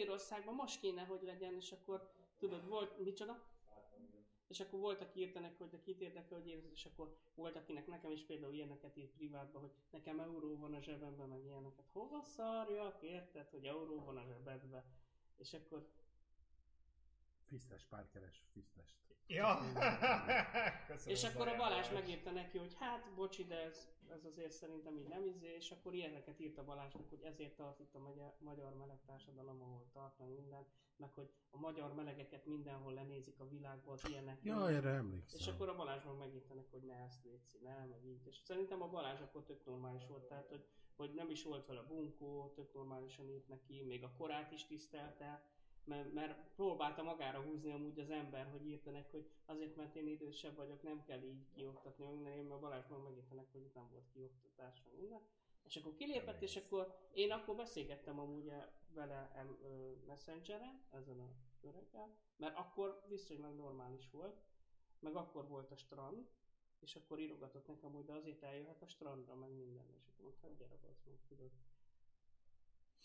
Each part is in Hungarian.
Írországban most kéne, hogy legyen, és akkor tudod, volt, micsoda? És akkor volt, aki írtanek, hogy de kit érdekel, hogy érzed, és akkor volt, akinek nekem is például ilyeneket írt privátba, hogy nekem euró van a zsebemben, meg ilyeneket. Hova szarjak, érted, hogy euró van a zsebedben? És akkor Fisztes párkeres fisztest. Ja! Köszönöm És akkor a Balázs megírta neki, hogy hát, bocsi, de ez, ez azért szerintem így nem izé, és akkor ilyeneket írt a Balázsnak, hogy ezért tart itt a magyar, magyar meleg társadalom, ahol tart meg minden, meg hogy a magyar melegeket mindenhol lenézik a világból, ilyenek. Ja, erre emlékszem. És akkor a Balázs meg megírta neki, hogy ne ezt létszi, ne, meg így. És szerintem a Balázs akkor tök normális volt, tehát hogy, hogy nem is volt vele bunkó, tök normálisan írt neki, még a korát is tisztelte, mert, mert próbálta magára húzni amúgy az ember, hogy írta neki, hogy azért, mert én idősebb vagyok, nem kell így kioktatni, minden, én mert Balázs meg megírta neki, hogy itt nem volt kioktatás, meg minden. És akkor kilépett, és akkor én akkor beszélgettem amúgy vele em, ö, messengeren, ezen a öreggel, mert akkor viszonylag normális volt, meg akkor volt a strand, és akkor írogatott nekem, hogy de azért eljöhet a strandra, meg minden, és akkor mondta, hogy gyere, bazd meg, tudod.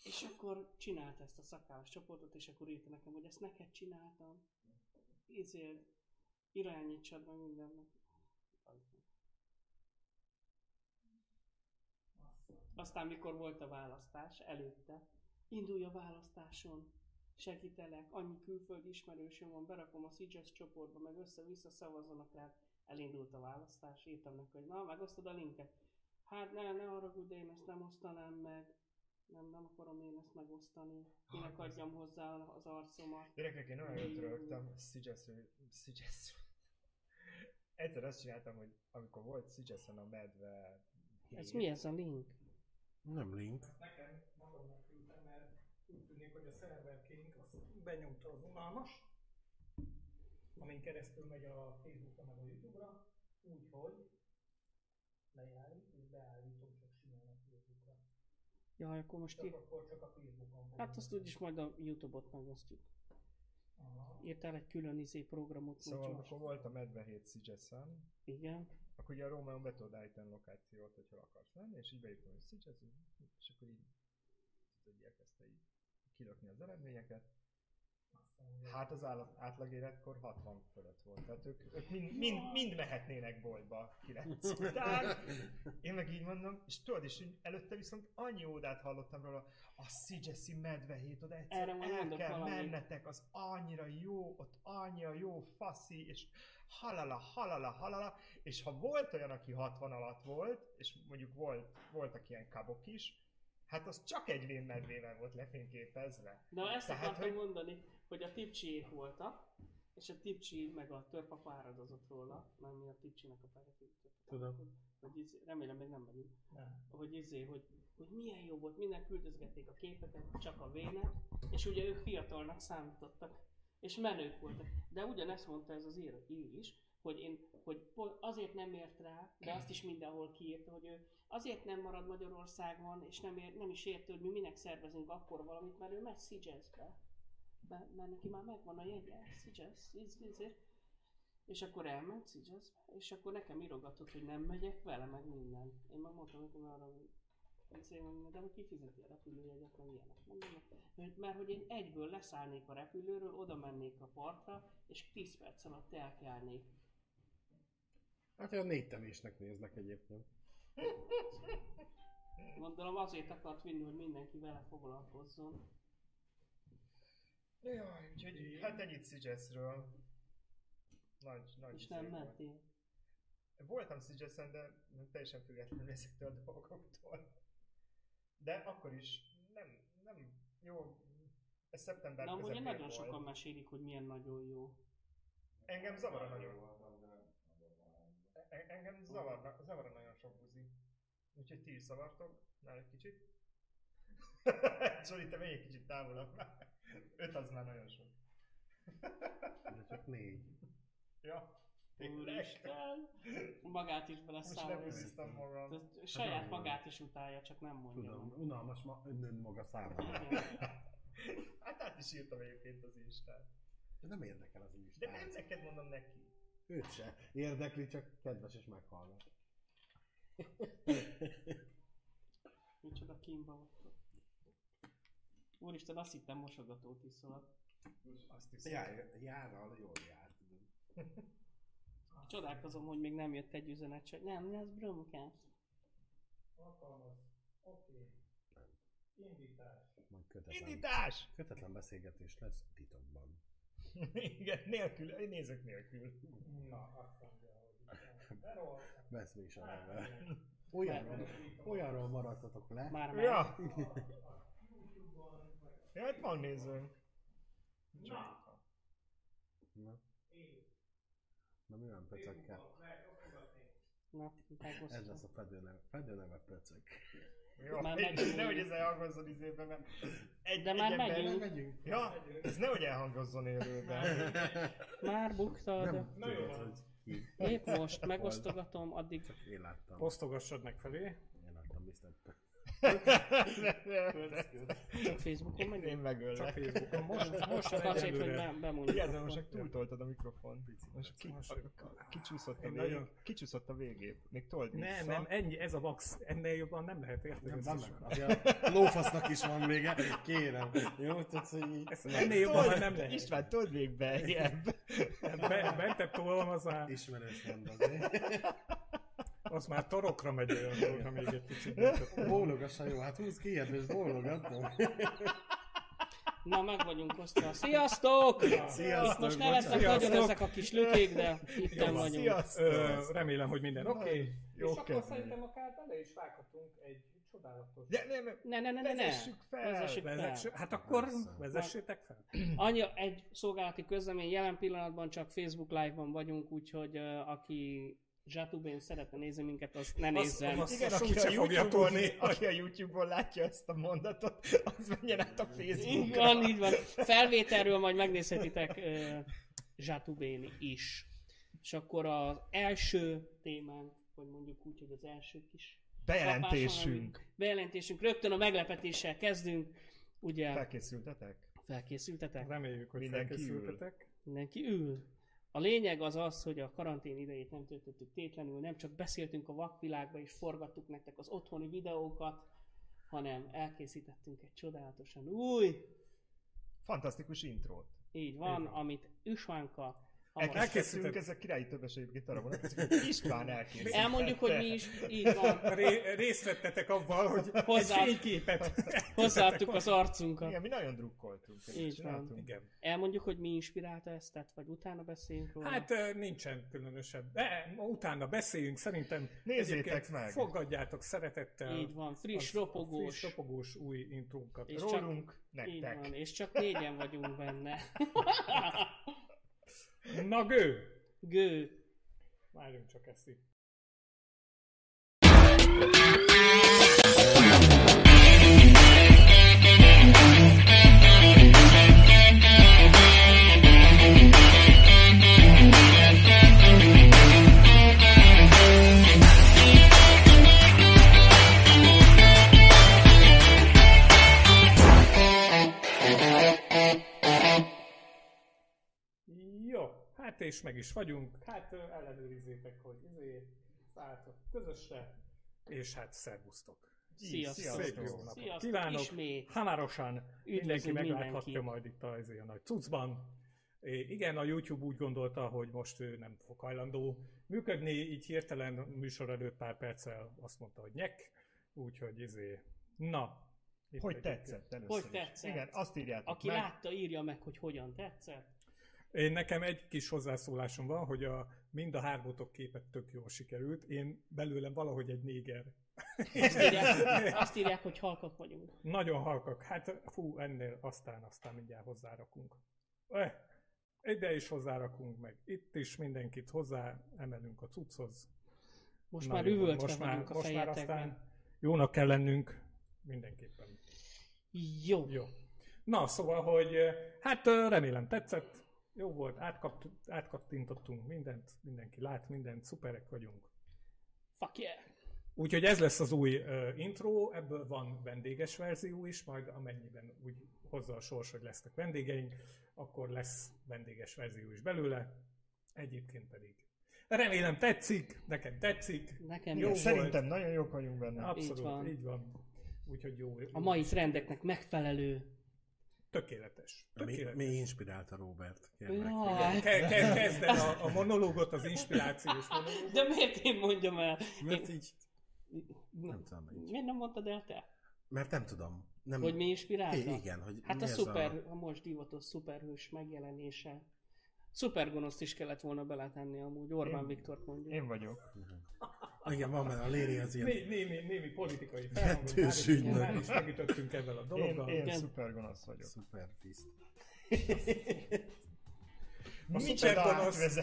És akkor csinált ezt a szakállas csoportot, és akkor írta nekem, hogy ezt neked csináltam. Ezért irányítsad meg mindennek. Aztán mikor volt a választás, előtte, indulj a választáson, segítelek, annyi külföldi ismerősöm van, berakom a Sieges csoportba, meg össze-vissza szavazzanak rá. Elindult a választás, írtam neki, hogy na, megosztod a linket. Hát ne, ne haragudj, de én ezt nem osztanám meg. Nem, nem akarom én ezt megosztani. Kinek adjam hozzá az arcomat. Gyerekek, én olyan jót rögtem, Szigyeszről. Egyszer azt csináltam, hogy amikor volt Szigyeszen a medve Ez mi ez a link? Nem link. Nekem magamnak küldtem, mert úgy tűnik, hogy a szerverkénk az benyomta az unalmas, amin keresztül megy a Facebookra meg a Youtube-ra, úgyhogy lejállít és csak simán a Facebookra. Jaj, akkor most Csak ki... akkor csak a Facebookon Hát azt úgyis majd a Youtube-ot megosztjuk. Aha. Írtál egy külön izé programot, Szóval most... volt a medve hét Szigyeszen, Igen. akkor ugye a Rómeon be tudod állítani lokációt, hogyha akarsz lenni, és így beírtam, hogy Szigyesz, és akkor így tudod, elkezdte így kilökni az eredményeket. Hát az átlag életkor 60 fölött volt, tehát ők, ők mind, mind, mind mehetnének boltba 9 után. Én meg így mondom, és tudod, és előtte viszont annyi ódát hallottam róla, a Szigyeszi medvehét, oda egyszer Erre el kell valamit. mennetek, az annyira jó, ott annyira jó faszi, és halala, halala, halala, és ha volt olyan, aki 60 alatt volt, és mondjuk volt, voltak ilyen kabok is, hát az csak egy vénmedvével volt lefényképezve. Na ezt Tehát, akartam hogy- mondani, hogy a tipcsiék voltak, és a tipcsi meg a törpapa áradozott róla, mert mi a tipcsinek a pályát Tudom. Hogy izé, remélem még nem megyünk. Nem. Hogy izé, hogy, hogy milyen jó volt, minden küldözgették a képeket, csak a vénet, és ugye ők fiatalnak számítottak, és menők voltak. De ugyanezt mondta ez az ír, ír is, hogy, én, hogy azért nem ért rá, de azt is mindenhol kiírta, hogy ő azért nem marad Magyarországon, és nem, ér, nem is érti, hogy mi minek szervezünk akkor valamit, mert ő megy Szigyezbe. Mert, mert neki már megvan a jegye, Szigyez, izé. És akkor elment Szigyezbe, és akkor nekem írogatott, hogy nem megyek vele, meg minden. Én meg mondtam nekem arra, hogy mondom, de hogy kifizeti a repülőjegyet, meg ilyenek. Mondom, hogy- mert hogy én egyből leszállnék a repülőről, oda mennék a partra, és 10 perc alatt elkelnék. Hát olyan négy tevésnek néznek egyébként. Gondolom azért akart vinni, hogy mindenki vele foglalkozzon. Jaj, úgyhogy hát ennyit Szigyeszről. Nagy, nagy És izé nem mentél. Voltam Szigyeszen, de teljesen függetlenül ezektől a dolgoktól. De akkor is nem, nem, jó, ez szeptember De amúgy nagyon volt. sokan mesélik, hogy milyen nagyon jó. Engem zavar a nagyon. E- engem zavar, zavar a nagyon sok buzi. Úgyhogy ti is zavartok, már egy kicsit. Zsoli, te menj egy kicsit távolabb már. Öt az már nagyon sok. De csak négy. Ja. Úristen! Magát is Most beleszámol. lebuziztam magam. Tehát Saját magát is utálja, csak nem mondja. Tudom, unalmas ma önnön maga számára. Hát át is írtam egyébként az Instát. De nem érdekel az De Isten. nem neked mondom neki. Őt se. Érdekli, csak kedves és meghallgat. Micsoda kínba. Úristen, azt hittem mosogatót iszol. Azt hiszem. Jár, járral jól jár. Csodálkozom, hogy még nem jött egy üzenet, csak nem, ez Bromcast. Alkalmaz. Oké. Indítás. Majd kötetlen, Indítás! kötetlen beszélgetés lesz titokban. Igen, nélkül, én nézek nélkül. Na, azt mondja, hogy Error. Vesz mi is a neve. Olyanról, olyanról maradtatok le. Már meg. Ja! Ja, hát van nézőnk. Na, Na. Na mi van pöcekkel? Na, Ez lesz a fedőneve, fedőneve pöcök. Jó, Már megyünk. nehogy ez elhangozzon izébe, mert egy, De már megyünk. Megyünk. Ja, ez nehogy elhangozzon élőben. Már buktad. Nem Na jó. Épp most megosztogatom, addig Csak én láttam. Osztogassad meg felé. Én láttam Mr. Csak Facebookon Én megyünk. megöllek. Csak Facebookon. Most, most Csak azért, hogy bemondjuk. Igen, de most csak túltoltad a mikrofon. Most ki, kicsúszott a Én vég, nagyon- kicsúszott a végép. Még told vissza. Nem, nem, ennyi, ez a max. Ennél jobban nem lehet érteni. Nem, a lófasznak is van vége. Kérem. Jó, tehát, hogy ennél jobban már nem lehet. István, told még. Be, bentebb tolom, az már, Ismerős mondani. az már torokra megy olyan dolga még egy kicsit. bentebb. Bólogassan jó, hát húz ki és bólogatom. Na, meg vagyunk osztva. Sziasztok! Sziasztok, Most ne lesznek bocsánat. nagyon ezek a kis lükék, de itt van. vagyunk. Sziasztok! Ö, remélem, hogy minden oké. Okay. Jó És akkor szerintem akár bele is vághatunk egy csodálatos... De nem, nem, Ne, ne, ne, ne, ne. vezessük fel! Vezessük Vezessük, fel. hát akkor Persze. vezessétek fel. Annyi egy szolgálati közlemény, jelen pillanatban csak Facebook Live-ban vagyunk, úgyhogy uh, aki Zsatubén szeretne nézni minket, az ne nézzen. az- Igen, a aki a, fogja aki a YouTube-on látja ezt a mondatot, az menjen át a Így Facebookra. van, így van. Felvételről majd megnézhetitek uh, Zsatubén is. És akkor az első témánk, vagy mondjuk úgy, hogy az első kis Bejelentésünk. bejelentésünk. Rögtön a meglepetéssel kezdünk. Ugye Felkészültetek? felkészültetek? Reméljük, hogy Mindenki felkészültetek. Mindenki ül. A lényeg az az, hogy a karantén idejét nem töltöttük tétlenül, nem csak beszéltünk a vakvilágba és forgattuk nektek az otthoni videókat, hanem elkészítettünk egy csodálatosan új, Fantasztikus intrót. így van, Így van. amit Üsvánka Elkészített- ez a királyi többes egyébként arra vonatkozik, István elkészítette. Elmondjuk, hogy mi is, így van, Ré, részt vettetek abban, hogy Hozzá- egy fényképet hozzáadtuk az arcunkat. Igen, mi nagyon drukkoltunk. Így van. Igen. Elmondjuk, hogy mi inspirálta ezt, tehát vagy utána beszéljünk róla. Hát nincsen különösebb. De ma utána beszéljünk, szerintem Nézzétek meg. Fogadjátok szeretettel. így van, friss, az- ropogós. Friss, ropogós új intrónkat. És Rólunk, Így nektek. van, és csak négyen vagyunk benne. Na gő! Gő. Várjunk csak ezt és meg is vagyunk. Hát ellenőrizzétek, hogy izé szálltok közösre, és hát szervusztok. Sziasztok. Sziasztok. Szép jó napot Sziasztok, kívánok. ismét. Hamarosan mindenki megláthatja mindenkit. majd itt a, izé, a nagy cuccban. É, igen, a YouTube úgy gondolta, hogy most ő nem fog hajlandó működni, így hirtelen műsor előtt pár perccel azt mondta, hogy nyek, úgyhogy izé, na. Hogy tetszett Hogy is. tetszett? Igen, azt írjátok Aki meg. látta, írja meg, hogy hogyan tetszett. Én nekem egy kis hozzászólásom van, hogy a, mind a hármatok képet tök jól sikerült. Én belőlem valahogy egy néger. Azt írják, azt írják hogy halkak vagyunk. Nagyon halkak. Hát fú, ennél aztán, aztán mindjárt hozzárakunk. Eh, ide is hozzárakunk meg. Itt is mindenkit hozzá emelünk a cucchoz. Most Na már üvöltve most már, a most már aztán jónak kell lennünk mindenképpen. Jó. Jó. Na, szóval, hogy eh, hát eh, remélem tetszett. Jó volt, átkapt, átkattintottunk mindent, mindenki lát mindent, szuperek vagyunk. Fuck yeah. Úgyhogy ez lesz az új uh, intro, ebből van vendéges verzió is, majd amennyiben úgy hozza a sors, hogy lesznek vendégeink, akkor lesz vendéges verzió is belőle. Egyébként pedig remélem tetszik, nekem tetszik. Nekem Jó jó. volt. Szerintem nagyon jók vagyunk benne. Abszolút, Így van. így van. Úgyhogy jó. A mai trendeknek megfelelő Tökéletes. Mi, Tökéletes. mi inspirálta Robert? Ke- ke- kezded a, a monológot, az inspirációs monológot. De miért én mondjam el? Mert Én- így, nem tudom így. Miért nem mondtad el te? Mert nem tudom. Nem, Hogy mi inspirálta? I- igen, hogy Hát mi a szuper, a... most divatos szuperhős megjelenése. Szupergonoszt is kellett volna beletenni amúgy, Orbán Én- Viktort mondjuk. Én vagyok. Igen, van benne a Léri az ilyen... Né- Némi, némi politikai ügynök. már is megütöttünk ezzel a Én, dologgal. én Igen. szupergonosz vagyok. Szuper fiszt. A szupergonosz-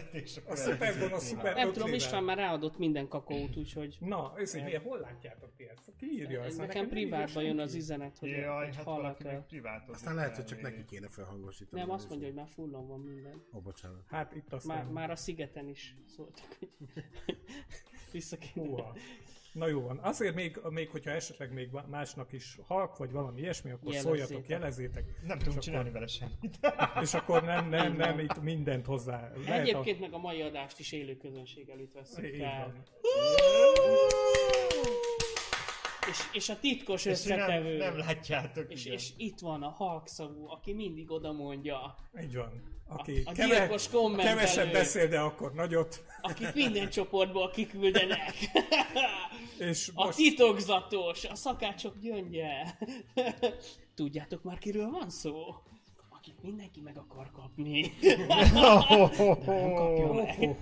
A szupergonosz szuper Nem tudom. István már ráadott minden kakaót, úgyhogy Na, ez hogy hol látjátok ti ezt? Ki írja ezt? nekem privátba jön az üzenet, hogy, Jaj, hát valaki privátot. Aztán lehet, hogy csak neki kéne felhangosítani. Nem, azt mondja, hogy már fullon van minden. Ó, bocsánat. Hát itt aztán... Már, már a szigeten is szóltak, hogy vissza kéne. Na jó van. Azért még, még, hogyha esetleg még másnak is halk, vagy valami ilyesmi, akkor Jelezzétek. szóljatok, jelezzétek. Nem tudunk csinálni vele semmit. És akkor nem, nem, nem, itt mindent hozzá. Lehet Egyébként meg a mai adást is élő közönség előtt a... veszünk fel. És, és a titkos ti nem, összetevő. nem látjátok. és, igen. és itt van a halkszavú, aki mindig oda mondja, Így van. Aki a gyilkos kommentelő. keveset beszél, de akkor nagyot. akit minden csoportból kiküldenek. És A most titokzatos, a szakácsok gyöngye. Tudjátok már kiről van szó? Akit mindenki meg akar kapni. Nem kapja meg.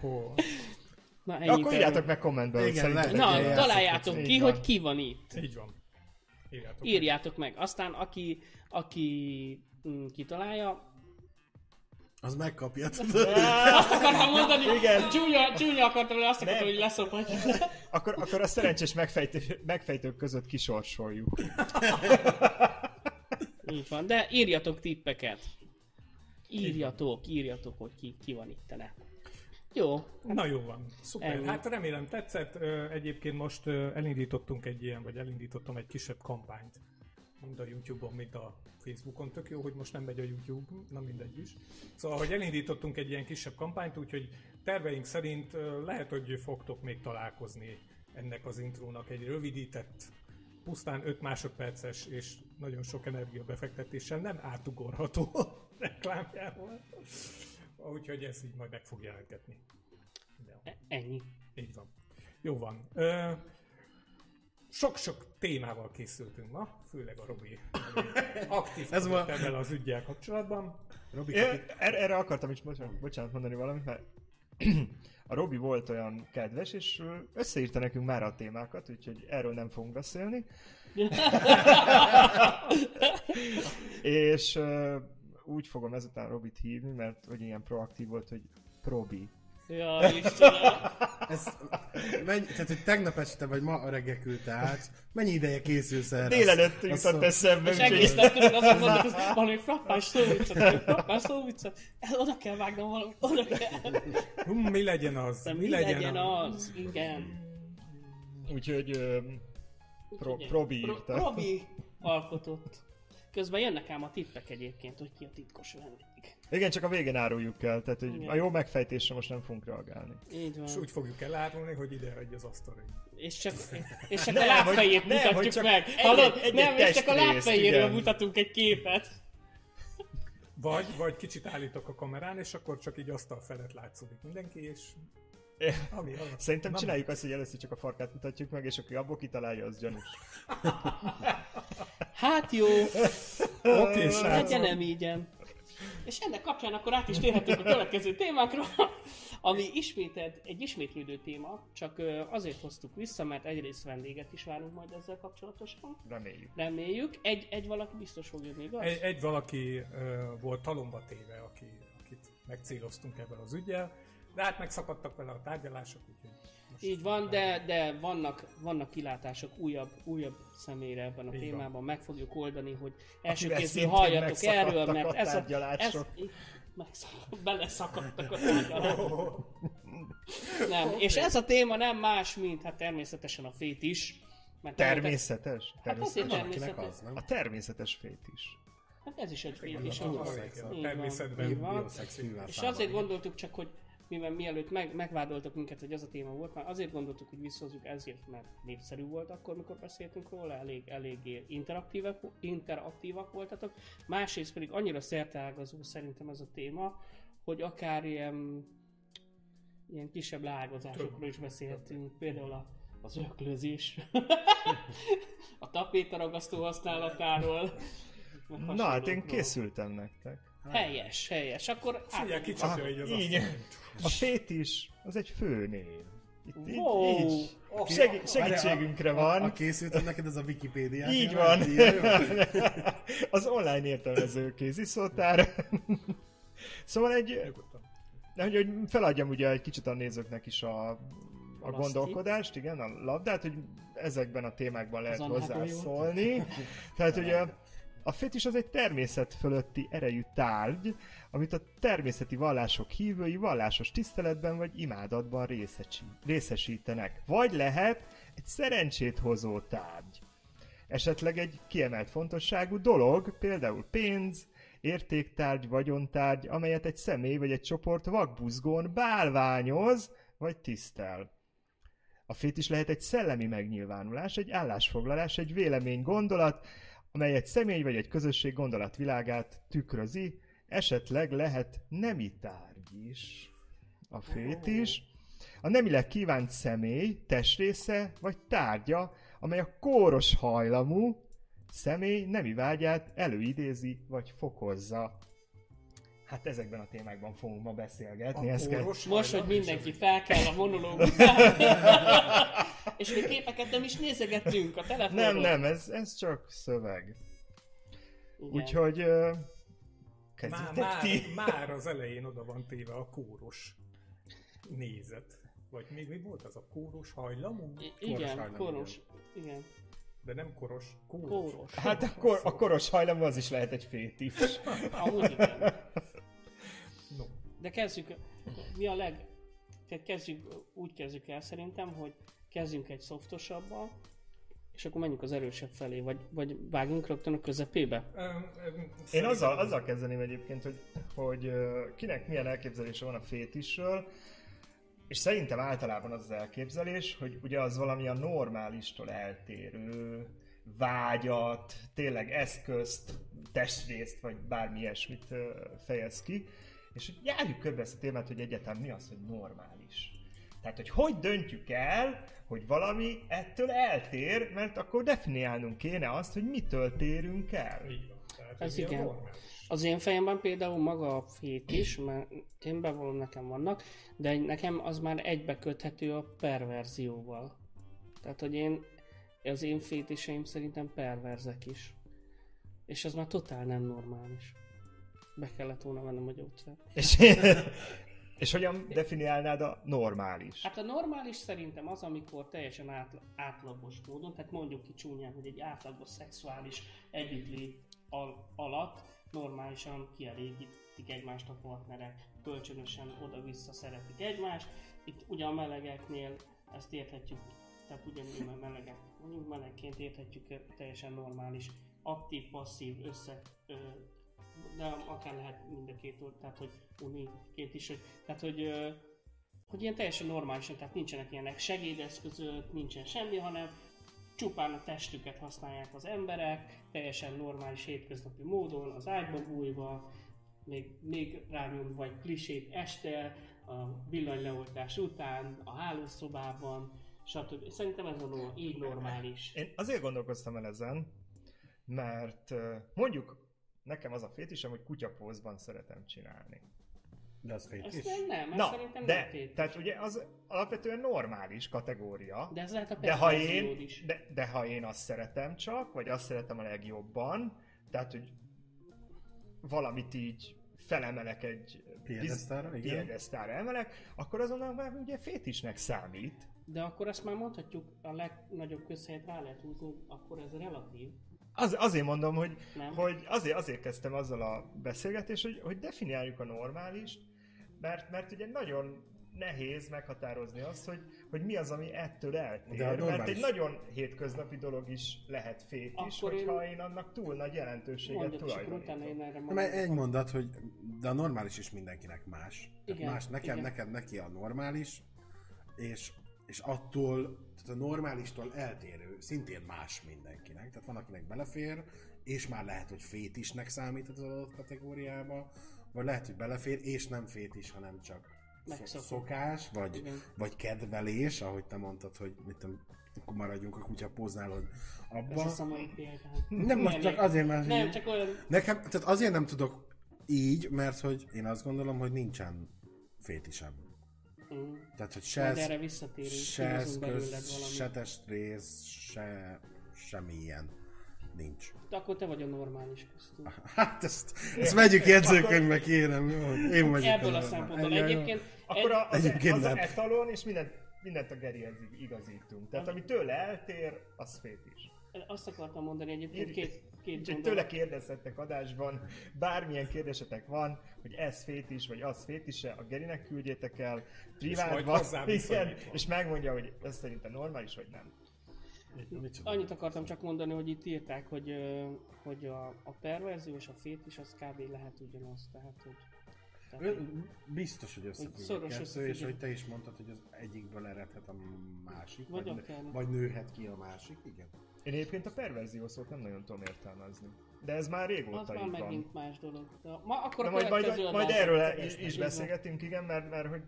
Na, Ja, ennyit akkor írjátok meg kommentbe, hogy Igen, lehet. Na, Igen, találjátok ki, van. hogy ki van itt. Így van. Írjátok. Írjátok meg. Aztán aki, aki mm, kitalálja, Az megkapja, tudod? azt akartam mondani, Igen. csúnya, csúnya akartam, hogy azt akartam, Nem. hogy leszophatja. Akkor, akkor a szerencsés megfejtő, megfejtők között kisorsoljuk. Így van, de írjatok tippeket. Írjatok, írjatok, hogy ki, ki van itt ne. Jó, Na jó van, szuper. Ennyi. Hát remélem tetszett. Egyébként most elindítottunk egy ilyen, vagy elindítottam egy kisebb kampányt. Mind a Youtube-on, mind a Facebookon. Tök jó, hogy most nem megy a YouTube, na mindegy is. Szóval, hogy elindítottunk egy ilyen kisebb kampányt, úgyhogy terveink szerint lehet, hogy fogtok még találkozni ennek az intrónak egy rövidített, pusztán 5 másodperces és nagyon sok energiabefektetéssel nem átugorható reklámjával. Úgyhogy ez így majd meg fog jelentgetni. De e- ennyi. így van. Jó van. Ö, sok-sok témával készültünk ma, főleg a Robi aktív Ez ma- ebben az ügyel kapcsolatban. Robi, É, erre, erre akartam is bocsánat, bocsánat mondani valamit, mert a Robi volt olyan kedves, és összeírta nekünk már a témákat, úgyhogy erről nem fogunk beszélni. és úgy fogom ezután Robit hívni, mert hogy ilyen proaktív volt, hogy Probi. Ja, Istenem. ez, mennyi, tehát, hogy tegnap este vagy ma reggel küldte át, mennyi ideje készülsz erre? Délelőtt Azt- jutott azt- eszembe, És egész nap tudod, azon mondod, hogy valami frappás szóviccot, valami frappás szóviccot. Ez oda kell vágnom valamit, oda kell. Hum, mi legyen az? De mi legyen az? Igen. úgyhogy Pro- Úgyhogy- Probi Pro- írta. Probi alkotott. Közben jönnek ám a tippek egyébként, hogy ki a titkos vendég. igen, csak a végén áruljuk el, tehát hogy Igen. a jó megfejtésre most nem fogunk reagálni. Így van. És úgy fogjuk elárulni, hogy ide egy az asztalra. És csak, és csak Nem, a lábfejét hogy- nem, mutatjuk csak meg. egy- Hallod? egy- egy nem, és csak a lábfejéről mutatunk egy képet. Vagy, vagy kicsit állítok a kamerán, és akkor csak így asztal felett látszódik mindenki, és ami alatt. Szerintem Na, csináljuk azt, hogy először csak a farkát mutatjuk meg, és aki abból kitalálja, az gyanús. Hát jó, Oké, legyen srácok. nem ígyen. És ennek kapcsán akkor át is térhetünk a következő témákra, ami ismételt, egy ismétlődő téma, csak azért hoztuk vissza, mert egyrészt vendéget is várunk majd ezzel kapcsolatosan. Reméljük. Reméljük. Egy, egy valaki biztos fog jönni, igaz? Egy, egy valaki ö, volt talomba téve, aki, akit megcéloztunk ebben az ügyel, de hát megszakadtak vele a tárgyalások, úgyhogy most Így van, de, de vannak, vannak kilátások újabb, újabb személyre ebben a Így van. témában. Meg fogjuk oldani, hogy első kézből halljatok erről, mert a ez a, ez, beleszakadtak a tárgyalások. Nem, és ez a téma nem más, mint hát természetesen a fét is. Mert Természetes? Hát Természetes? Van, akinek természetes. az, nem? A természetes fét is. Hát ez is egy fét Igen, is. a túlszex, a van, természetben így van. Bioszex És azért gondoltuk csak, hogy mivel mielőtt meg, megvádoltak minket, hogy az a téma volt, már azért gondoltuk, hogy visszahozzuk ezért, mert népszerű volt akkor, mikor beszéltünk róla, elég, eléggé interaktívak, interaktívak voltatok. Másrészt pedig annyira szerteágazó szerintem ez a téma, hogy akár ilyen, ilyen kisebb leágazásokról is beszélhetünk, például a, az öklözés, a tapétaragasztó használatáról. Na hát én készültem nektek. Helyes, helyes. Akkor Figyelj, át... kicsapja így az így. A fétis, az egy főnév. Itt, így, Wow. így. Segí- segítségünkre van. A, a készültem neked ez a Wikipédia. Így van. Az online értelmező kéziszótár. szóval egy, hogy, hogy feladjam ugye egy kicsit a nézőknek is a, a gondolkodást, igen, a labdát, hogy ezekben a témákban lehet annágolyót. hozzászólni. Tehát ugye a fétis az egy természet fölötti erejű tárgy, amit a természeti vallások hívői vallásos tiszteletben vagy imádatban részesítenek. Vagy lehet egy szerencsét hozó tárgy. Esetleg egy kiemelt fontosságú dolog, például pénz, értéktárgy, vagyontárgy, amelyet egy személy vagy egy csoport vakbuzgón bálványoz vagy tisztel. A fétis lehet egy szellemi megnyilvánulás, egy állásfoglalás, egy vélemény, gondolat, amely egy személy vagy egy közösség gondolatvilágát tükrözi, esetleg lehet nemi tárgy is. A fétis a nemileg kívánt személy, testrésze vagy tárgya, amely a kóros hajlamú személy nemi vágyát előidézi vagy fokozza. Hát ezekben a témákban fogunk ma beszélgetni. A ezt kell- kóros Most, hogy mindenki fel kell a monológus És még képeket nem is nézegettünk a telefonon. Nem, nem, ez, ez csak szöveg. Igen. Úgyhogy... Már, Kezdjétek már, ti. már az elején oda van téve a kóros nézet. Vagy még mi volt az a kóros hajlamú? I- Koros igen, hajlam, koros. Igen. De nem koros, kóros. Kóros. Hát akkor a koros hajlamú az is lehet egy fétis. Amúgy igen. De kezdjük, mi a leg... Tehát kezdjük, úgy kezdjük el szerintem, hogy kezdjünk egy szoftosabbal, és akkor menjünk az erősebb felé, vagy, vagy vágjunk rögtön a közepébe? Én azzal, az- azzal kezdeném egyébként, hogy, hogy kinek milyen elképzelése van a fétisről, és szerintem általában az az elképzelés, hogy ugye az valami a normálistól eltérő vágyat, tényleg eszközt, testrészt, vagy bármi ilyesmit fejez ki, és hogy járjuk körbe ezt a témát, hogy egyáltalán mi az, hogy normális. Tehát, hogy hogy döntjük el, hogy valami ettől eltér, mert akkor definiálnunk kéne azt, hogy mitől térünk el. Így van. Tehát Ez igen. normális. Az én fejemben például maga a fét is, mert én bevallom nekem vannak, de nekem az már egybeköthető a perverzióval. Tehát, hogy én, az én fétiseim szerintem perverzek is. És az már totál nem normális. Be kellett volna vennem a gyógyszert. És, és hogyan definiálnád a normális? Hát a normális szerintem az, amikor teljesen átla- átlagos módon, tehát mondjuk ki csúnyán, hogy egy átlagos szexuális együttlét al- alatt normálisan kielégítik egymást a partnerek, kölcsönösen oda-vissza szeretik egymást. Itt ugye a melegeknél ezt érthetjük, tehát ugyanúgy a melegek, mondjuk melegként érthetjük teljesen normális, aktív, passzív, össze, ö, de akár lehet mind a két tehát hogy uniként is, hogy, tehát hogy hogy ilyen teljesen normálisan, tehát nincsenek ilyenek segédeszközök, nincsen semmi, hanem csupán a testüket használják az emberek, teljesen normális hétköznapi módon, az ágyba bújva, még, még rányomva egy klisét este, a villanyleoltás után, a hálószobában, stb. Szerintem ez a így normális. Én azért gondolkoztam el ezen, mert mondjuk nekem az a fétisem, hogy kutyapózban szeretem csinálni. De az fétis. Ezt nem, nem, Na, szerintem de, nem fétis. tehát ugye az alapvetően normális kategória. De ez lehet a De ha, én, is. de, de ha én azt szeretem csak, vagy azt szeretem a legjobban, tehát hogy valamit így felemelek egy piedesztára emelek, akkor azonnal már ugye fétisnek számít. De akkor azt már mondhatjuk, a legnagyobb közhelyet rá lehet húzni, akkor ez relatív. Az, azért mondom, hogy, Nem? hogy azért, azért kezdtem azzal a beszélgetést, hogy, hogy definiáljuk a normális, mert, mert ugye nagyon nehéz meghatározni azt, hogy, hogy mi az, ami ettől eltér. De mert egy nagyon hétköznapi dolog is lehet fétis, Akkor én- hogyha én... annak túl nagy jelentőséget akkor én Na, mert egy mondat, hogy de a normális is mindenkinek más. Tehát Igen, más, nekem, igen. neked, neki a normális, és, és attól, tehát a normálistól eltérő, szintén más mindenkinek. Tehát van, akinek belefér, és már lehet, hogy fétisnek számít az adott kategóriába, vagy lehet, hogy belefér, és nem fétis, hanem csak szo- Megszokott. szokás, vagy, Igen. vagy kedvelés, ahogy te mondtad, hogy mit tudom, akkor maradjunk a kutya poználod Ez abba. a szamai példám. Nem, most csak azért, mert Nem, csak olyan... Nekem, tehát azért nem tudok így, mert hogy én azt gondolom, hogy nincsen fétisem. Mm. Tehát, hogy se, Majd ez, erre visszatérünk, se eszköz, se testrész, se semmi ilyen nincs. De akkor te vagy a normális köztünk. Hát ezt, ezt vegyük jegyzőkönyvbe, kérem, jó? Én vagyok Ebből a szempontból. Egyébként Akkor a, az, Egyébként az nem. etalon, és mindent, mindent a Gerihez igazítunk. Tehát ami tőle eltér, az fétis. Azt akartam mondani egyébként két, két Úgyhogy tőle kérdezhettek adásban, bármilyen kérdésetek van, hogy ez fétis, vagy az fétise, a Gerinek küldjétek el, privátban, igen, viszonyítva. és megmondja, hogy ez szerintem normális, vagy nem. Annyit akartam csak mondani, hogy itt írták, hogy, hogy a, a perverzió és a fétis az kb. lehet ugyanaz. Tehát, hogy, Biztos, hogy összefügg a kettő, és hogy te is mondtad, hogy az egyikből eredhet a másik, Vagy vagy, akár. vagy nőhet ki a másik, igen. Én egyébként a perverzió szót nem nagyon tudom értelmezni. De ez már az régóta már így van. megint más dolog. De ma akkor Na a majd, majd, majd erről is van. beszélgetünk, igen, mert, mert hogy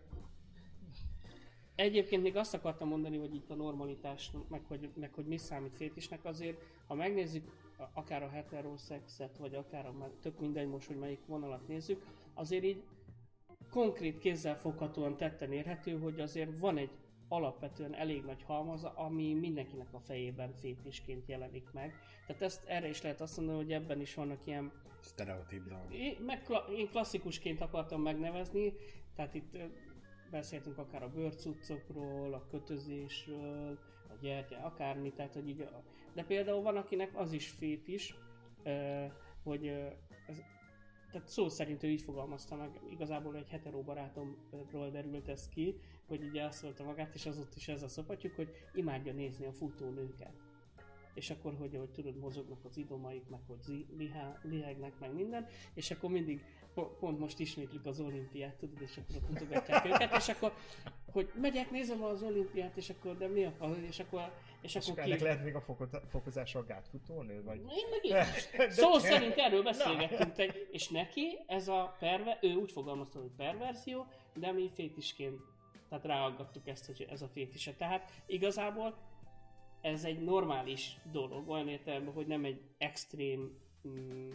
Egyébként még azt akartam mondani, hogy itt a normalitás, meg hogy, meg hogy mi számít fétisnek, azért, ha megnézzük a- akár a heteroszexet, vagy akár a, már tök mindegy most, hogy melyik vonalat nézzük, azért így konkrét kézzel foghatóan tetten érhető, hogy azért van egy alapvetően elég nagy halmaz, ami mindenkinek a fejében fétisként jelenik meg. Tehát ezt erre is lehet azt mondani, hogy ebben is vannak ilyen Stereotíp dolgok. én, meg én klasszikusként akartam megnevezni, tehát itt beszéltünk akár a bőrcuccokról, a kötözésről, a gyertya, akármi, tehát hogy így, de például van akinek az is fét is, ö, hogy tehát szó szerint ő így fogalmazta meg, igazából egy hetero barátomról derült ez ki, hogy ugye azt mondta magát, és az ott is ez a szopatjuk, hogy imádja nézni a futónőket és akkor, hogy, hogy tudod, mozognak az idomaik, meg hogy lihá, lihegnek, meg minden, és akkor mindig po- pont most ismétlik az olimpiát, tudod, és akkor ott mutogatják őket, és akkor, hogy megyek, nézem az olimpiát, és akkor, de mi a fasz, és akkor, és és akkor ki... lehet még a foko- fokozása a gátfutónő, vagy... Én meg így. Szó szerint erről beszélgettünk, te, és neki ez a perve, ő úgy fogalmazta, hogy perverzió, de mi fétisként, tehát ráaggattuk ezt, hogy ez a fétise. Tehát igazából ez egy normális dolog, olyan értelemben, hogy nem egy extrém mm,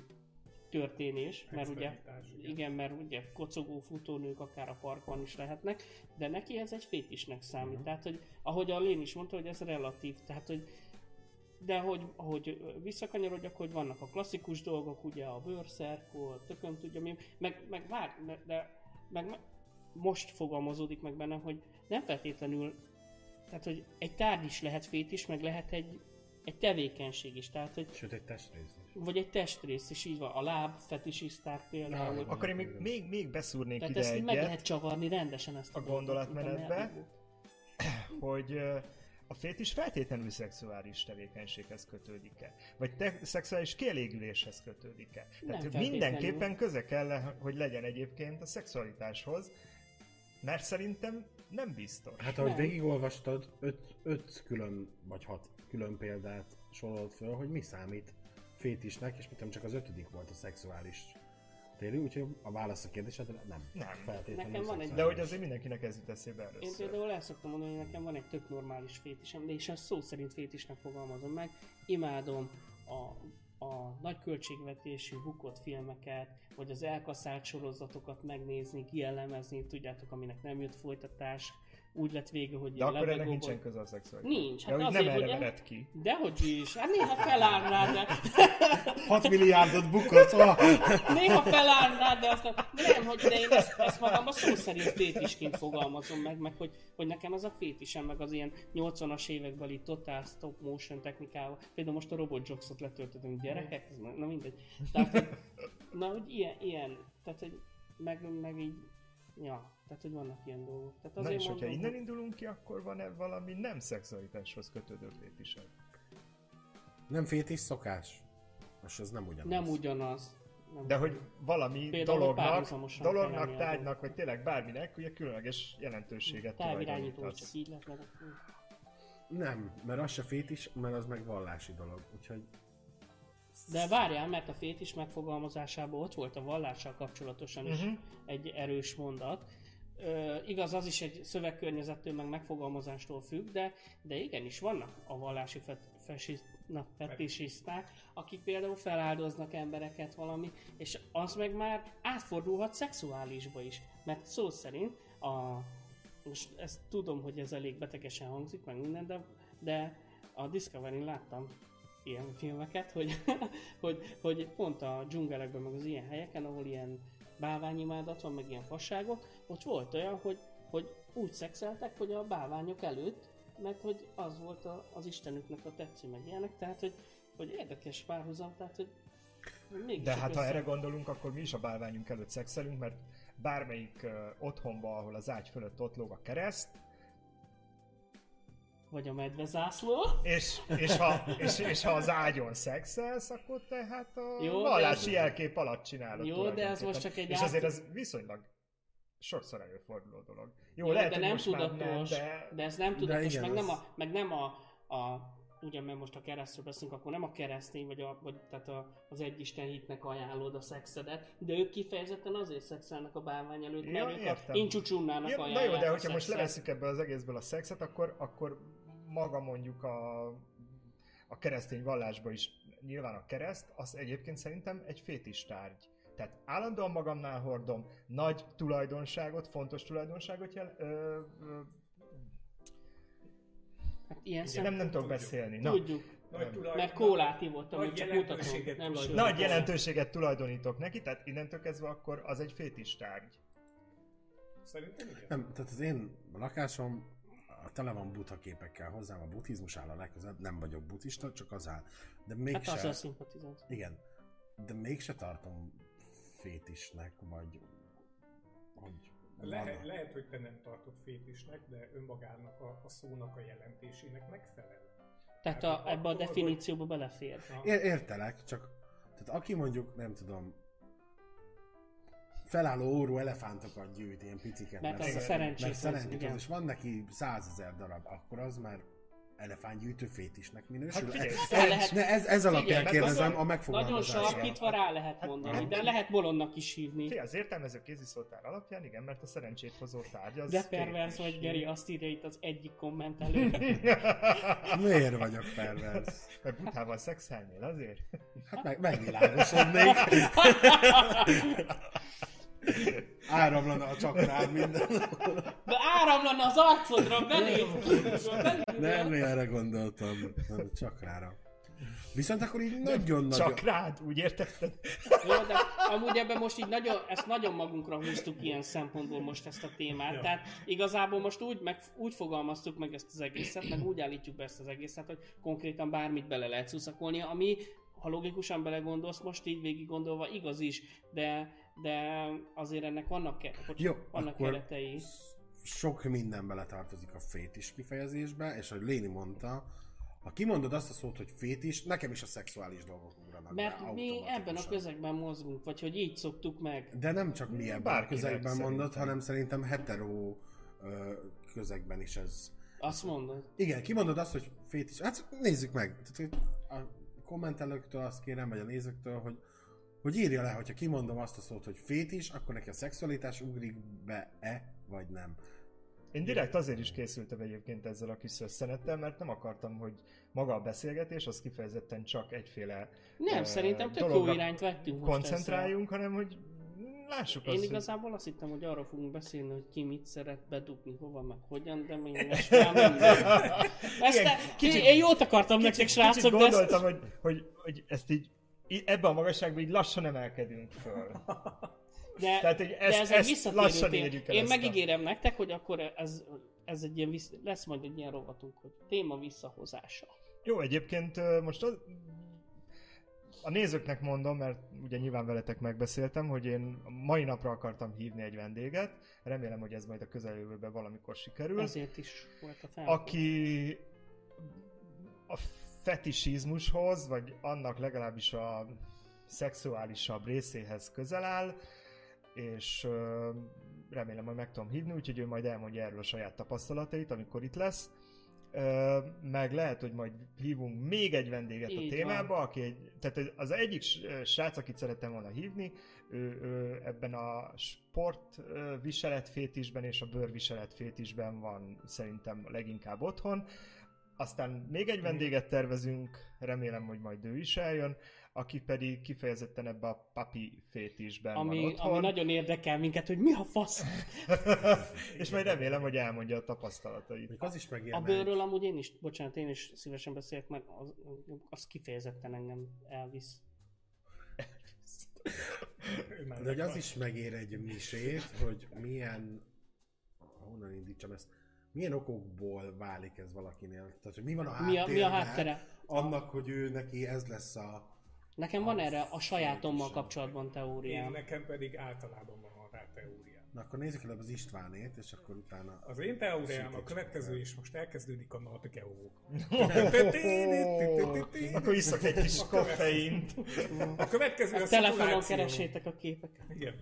történés, mert ugye, igen. igen, mert ugye kocogó futónők akár a parkban is lehetnek, de neki ez egy fétisnek számít. Mhm. Tehát, hogy ahogy a Lén is mondta, hogy ez relatív, tehát, hogy de hogy, hogy visszakanyarodjak, hogy vannak a klasszikus dolgok, ugye a bőrszerkol, tököm tudja mi, meg, meg vár, de, meg, most fogalmazódik meg bennem, hogy nem feltétlenül, tehát hogy egy tárgy is lehet fétis, meg lehet egy, egy tevékenység is, tehát hogy Sőt, egy testrész. Vagy egy testrész is így van, a láb fetisiszták például. Na, Akkor én még, még, még beszúrnék tehát ide ezt így meg egyet, lehet csavarni rendesen ezt a, a gondolatmenetbe. hogy a fétis feltétlenül szexuális tevékenységhez kötődik-e? Vagy te, szexuális kielégüléshez kötődik-e? Tehát feltétlenül. mindenképpen köze kell, hogy legyen egyébként a szexualitáshoz, mert szerintem nem biztos. Hát ahogy Nem. végigolvastad, öt, öt külön, vagy hat külön példát sorolt föl, hogy mi számít fétisnek, és mit tudom, csak az ötödik volt a szexuális térű, úgyhogy a válasz a kérdésedre nem. Nem. Feltétlenül Nekem van egy- De hogy azért mindenkinek ez jut eszébe Én először. például el szoktam mondani, hogy nekem van egy tök normális fétisem, de és azt szó szerint fétisnek fogalmazom meg. Imádom a, a nagy költségvetésű bukott filmeket, vagy az elkaszált sorozatokat megnézni, kielemezni, tudjátok, aminek nem jött folytatás, úgy lett vége, hogy De akkor ennek nincsen köze a szexualitáshoz. Nincs, hát hogy azért, nem erre hogy- mered ki. Dehogy is, hát néha feláll rá, de 6 milliárdot bukott! Ah! Néha feláll rá, de azt nem, de nem, hogy de én ezt, ezt magamban szó szerint fétisként fogalmazom meg, meg hogy, hogy nekem az a fétisem, meg az ilyen 80-as évekbeli totál stop motion technikával. Például most a Robot Jox-ot letöltöttünk gyerekek, ez na, na mindegy. Tehát, na, hogy ilyen, ilyen, tehát, hogy meg, meg így, ja, tehát, hogy vannak ilyen dolgok. Tehát Na azért és hogyha innen hogy- indulunk ki, akkor van-e valami nem szexualitáshoz kötődő fétised? Nem fétis szokás? Most ez nem ugyanaz. nem ugyanaz. nem De hogy valami Például dolognak, dolognak, tárgynak, vagy tényleg bárminek, ugye különleges jelentőséget távirányító, csak így lehet. Nem, mert az se fétis, mert az meg vallási dolog. Úgyhogy De várjál, mert a fétis megfogalmazásában ott volt a vallással kapcsolatosan is Mhm. egy erős mondat. Igaz, az is egy szövegkörnyezettől, meg megfogalmazástól függ, de, de igenis vannak a vallási fet, fesi, na, fetisiszták, akik például feláldoznak embereket valami, és az meg már átfordulhat szexuálisba is. Mert szó szerint a, most ezt tudom, hogy ez elég betegesen hangzik, meg minden, de, de a Discovery-n láttam ilyen filmeket, hogy, hogy, hogy pont a dzsungelekben, meg az ilyen helyeken, ahol ilyen bálványimádat van, meg ilyen fasságok, ott volt olyan, hogy, hogy úgy szexeltek, hogy a bálványok előtt, mert hogy az volt a, az istenüknek a tetsző, meg ilyenek, tehát hogy, hogy érdekes párhuzam, tehát hogy mégis De hát ha össze- erre gondolunk, akkor mi is a bálványunk előtt szexelünk, mert bármelyik uh, otthonba, ahol az ágy fölött ott lóg a kereszt, Vagy a medvezászló. és, és, ha, és, és ha az ágyon szexelsz, akkor te hát a Jó, vallási ez- jelkép alatt csinálod Jó, de ez most csak egy És át- azért ez viszonylag sokszor előforduló dolog. Jó, Jó, lehet, de nem tudatos, nem, de... de ez nem tudatos, igen, meg, nem az- a, meg nem a, a ugye mert most a keresztről beszélünk, akkor nem a keresztény, vagy, a, vagy tehát a, az egyisten hitnek ajánlod a szexedet, de ők kifejezetten azért szexelnek a bálvány előtt, mert Ja, ők értem. a incsucsunnának Ja, na ajánlják jó, de hogyha most leveszük ebből az egészből a szexet, akkor, akkor maga mondjuk a, a keresztény vallásba is nyilván a kereszt, az egyébként szerintem egy fétis tárgy. Tehát állandóan magamnál hordom, nagy tulajdonságot, fontos tulajdonságot jel, ö, ö, Hát ilyen nem, szem... nem tudok tudjuk. beszélni. Na, Tudjuk, Nagy tulajdon- mert kólát ivottam, hogy csak mutatom. Nem nagy jelentőséget tulajdonítok neki, tehát innentől kezdve akkor az egy fétis tárgy. Szerintem igen. Nem, tehát az én lakásom tele van buta képekkel, hozzám a buddhizmus áll a legközelebb, nem vagyok buddhista, csak az áll. De Hát mégse, azzal szimpatizálsz. igen, de mégse tartom fétisnek, vagy hogy Le, lehet, hogy te nem tartod fétisnek, de önmagának a, a szónak a jelentésének megfelel. Tehát Hát a, ebbe a definícióba belefér. Ér- értelek, csak tehát aki mondjuk, nem tudom, felálló órú elefántokat gyűjt, ilyen piciket, Mert az a igen, szerencsét mert hoz, és van neki százezer darab, akkor az már elefántgyűjtő fétisnek minősül. Hát figyelj, ez, el lehet- ne, ez, ez alapján Figyelj, mert kérdezem nagyon- a Nagyon megfogalmazásra. sarkítva rá lehet mondani, hát- de lehet bolondnak is hívni. Fé, az értelmező kéziszótár alapján igen, mert a szerencsét hozó tárgy az De pervers fétis. vagy, Geri, azt írja itt az egyik kommentelő. Miért vagyok pervers? Mert butával szexelnél azért? Hát meg, megvilágosodnék. Áramlana a csakrád minden. De áramlana az arcodra, belé! Nem erre gondoltam, hanem csak rára. Viszont akkor így nagyon-nagyon... Csak rád, úgy értetted? Jó, de amúgy ebben most így nagyon, ezt nagyon magunkra húztuk ilyen szempontból most ezt a témát. Ja. Tehát igazából most úgy, meg, úgy fogalmaztuk meg ezt az egészet, meg úgy állítjuk be ezt az egészet, hogy konkrétan bármit bele lehet szuszakolni, ami ha logikusan belegondolsz, most így végig gondolva igaz is, de, de azért ennek vannak, ke- bocs, Jó, vannak akkor keretei. sok minden beletartozik a fétis kifejezésbe, és ahogy Léni mondta, ha kimondod azt a szót, hogy fétis, nekem is a szexuális dolgok ugranak be Mert mi automatikusan. ebben a közegben mozgunk, vagy hogy így szoktuk meg. De nem csak mi ebben a közegben mondod, szerintem. hanem szerintem hetero ö, közegben is ez. Azt mondod. Igen, kimondod azt, hogy fétis. Hát nézzük meg. Tehát, hogy a kommentelőktől azt kérem, vagy a nézőktől, hogy, hogy írja le, hogyha kimondom azt a szót, hogy fétis, akkor neki a szexualitás ugrik be-e, vagy nem. Én direkt azért is készültem egyébként ezzel a kis szösszenettel, mert nem akartam, hogy maga a beszélgetés az kifejezetten csak egyféle Nem, ö, szerintem tök jó irányt vettünk most ezzel. koncentráljunk, hanem hogy lássuk Én azt, igazából azt hittem, hogy arról fogunk beszélni, hogy ki mit szeret bedugni, hova, meg hogyan, de még most már minden. Ezt Igen, te, kicsit- én jót akartam hogy nektek, kicsit, srácok, kicsit de ezt... gondoltam, hogy, hogy, hogy ezt így ebbe a magasságba így lassan emelkedünk föl. De, Tehát, hogy de ezt- ez egy ezt visszatérő lassan érjük el Én megígérem nektek, hogy akkor ez, ez egy ilyen vissz... lesz majd egy ilyen rovatunk, hogy téma visszahozása. Jó, egyébként most az, a nézőknek mondom, mert ugye nyilván veletek megbeszéltem, hogy én mai napra akartam hívni egy vendéget, remélem, hogy ez majd a közeljövőben valamikor sikerül. Ezért is volt a fel. aki a fetisizmushoz, vagy annak legalábbis a szexuálisabb részéhez közel áll, és ö, remélem, hogy meg tudom hívni, úgyhogy ő majd elmondja erről a saját tapasztalatait, amikor itt lesz. Ö, meg lehet, hogy majd hívunk még egy vendéget Így a van. témába, aki egy, tehát az egyik srác, akit szerettem volna hívni, ő, ő ebben a sport ö, viseletfétisben és a bőrviseletfétisben van szerintem leginkább otthon. Aztán még egy vendéget tervezünk, remélem, hogy majd ő is eljön, aki pedig kifejezetten ebbe a papi fétisben van Ami, otthon. ami nagyon érdekel minket, hogy mi a fasz. és majd remélem, hogy elmondja a tapasztalatait. Még az is A megérne, bőrről amúgy én is, bocsánat, én is szívesen beszélek meg, az, az kifejezetten engem elvisz. De hogy az is megér egy misét, hogy milyen, honnan indítsam ezt, milyen okokból válik ez valakinél? Tehát, hogy mi van a Mi a, mi a háttérben háttere? Annak, hogy ő neki ez lesz a... Nekem van erre a sajátommal kapcsolatban Én teóriám. nekem pedig általában van rá teóriám. Na akkor nézzük előbb az Istvánét, és akkor utána... Az én teóriám a következő is, most elkezdődik a NatGeo. Akkor iszok egy kis A koffeint. A következő a, A telefonon keresétek a képeket. Igen.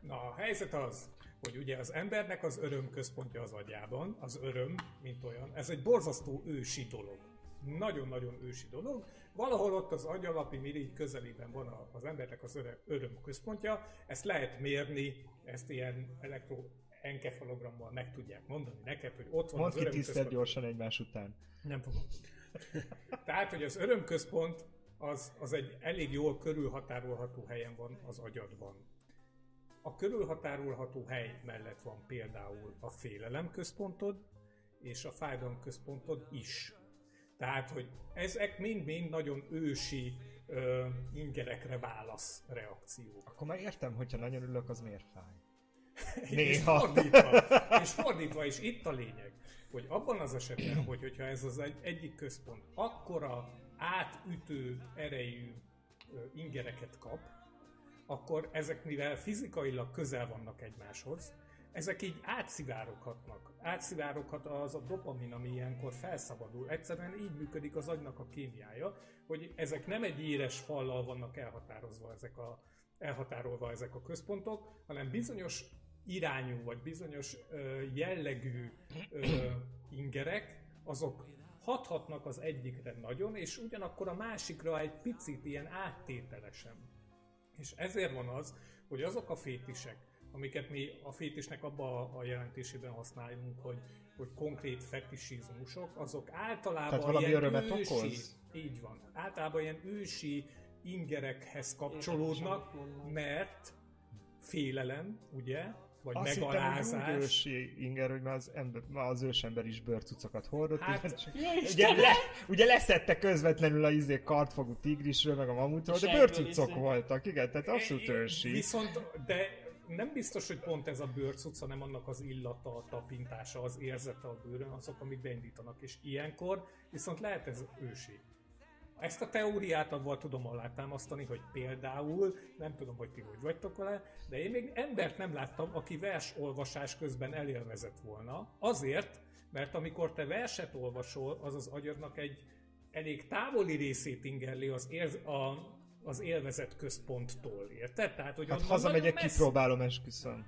Na, a helyzet az, hogy ugye az embernek az öröm központja az agyában, az öröm, mint olyan, ez egy borzasztó ősi dolog. Nagyon-nagyon ősi dolog. Valahol ott az agyalapi mirigy közelében van az embernek az öröm, központja, ezt lehet mérni, ezt ilyen elektroenkefalogrammal meg tudják mondani neked, hogy ott van Mondd az ki tisztelt gyorsan egymás után. nem fogom. Tehát, hogy az örömközpont az, az egy elég jól körülhatárolható helyen van az agyadban. A körülhatárolható hely mellett van például a félelem központod, és a fájdalom központod is. Tehát, hogy ezek mind-mind nagyon ősi ö, ingerekre válasz reakciók. Akkor már értem, hogyha nagyon ülök, az miért fáj. És fordítva, és fordítva is itt a lényeg, hogy abban az esetben, hogy, hogyha ez az egy, egyik központ akkora átütő erejű ö, ingereket kap, akkor ezek mivel fizikailag közel vannak egymáshoz, ezek így átszivároghatnak. Átszivároghat az a dopamin, ami ilyenkor felszabadul. Egyszerűen így működik az agynak a kémiája, hogy ezek nem egy éres fallal vannak elhatározva ezek a, elhatárolva ezek a központok, hanem bizonyos irányú vagy bizonyos ö, jellegű ö, ingerek, azok hathatnak az egyikre nagyon, és ugyanakkor a másikra egy picit ilyen áttételesen. És ezért van az, hogy azok a fétisek, amiket mi a fétisnek abba a jelentésében használunk, hogy, hogy konkrét fetisizmusok, azok általában Tehát valami ilyen ősi, okoz? így van, általában ilyen ősi ingerekhez kapcsolódnak, mert félelem, ugye, vagy Azt megalázás. ősi inger, hogy már az, ember, már az ősember is bőrcucokat hordott. Hát, Ja, ugye, le, ugye leszette közvetlenül a izé kartfogú tigrisről, meg a mamutról, És de bőrcucok izé- voltak, igen, tehát abszolút ősi. Viszont, de nem biztos, hogy pont ez a bőrcuc, hanem annak az illata, a tapintása, az érzete a bőrön, azok, amik beindítanak. És ilyenkor viszont lehet ez ősi. Ezt a teóriát abban tudom alátámasztani, hogy például, nem tudom, hogy ti hogy vagytok vele, de én még embert nem láttam, aki versolvasás közben elélvezett volna. Azért, mert amikor te verset olvasol, az az agyadnak egy elég távoli részét ingerli az, érz, a, az élvezet központtól, érted? Tehát, hogy Hát hazamegyek, messze- kipróbálom, esküszöm.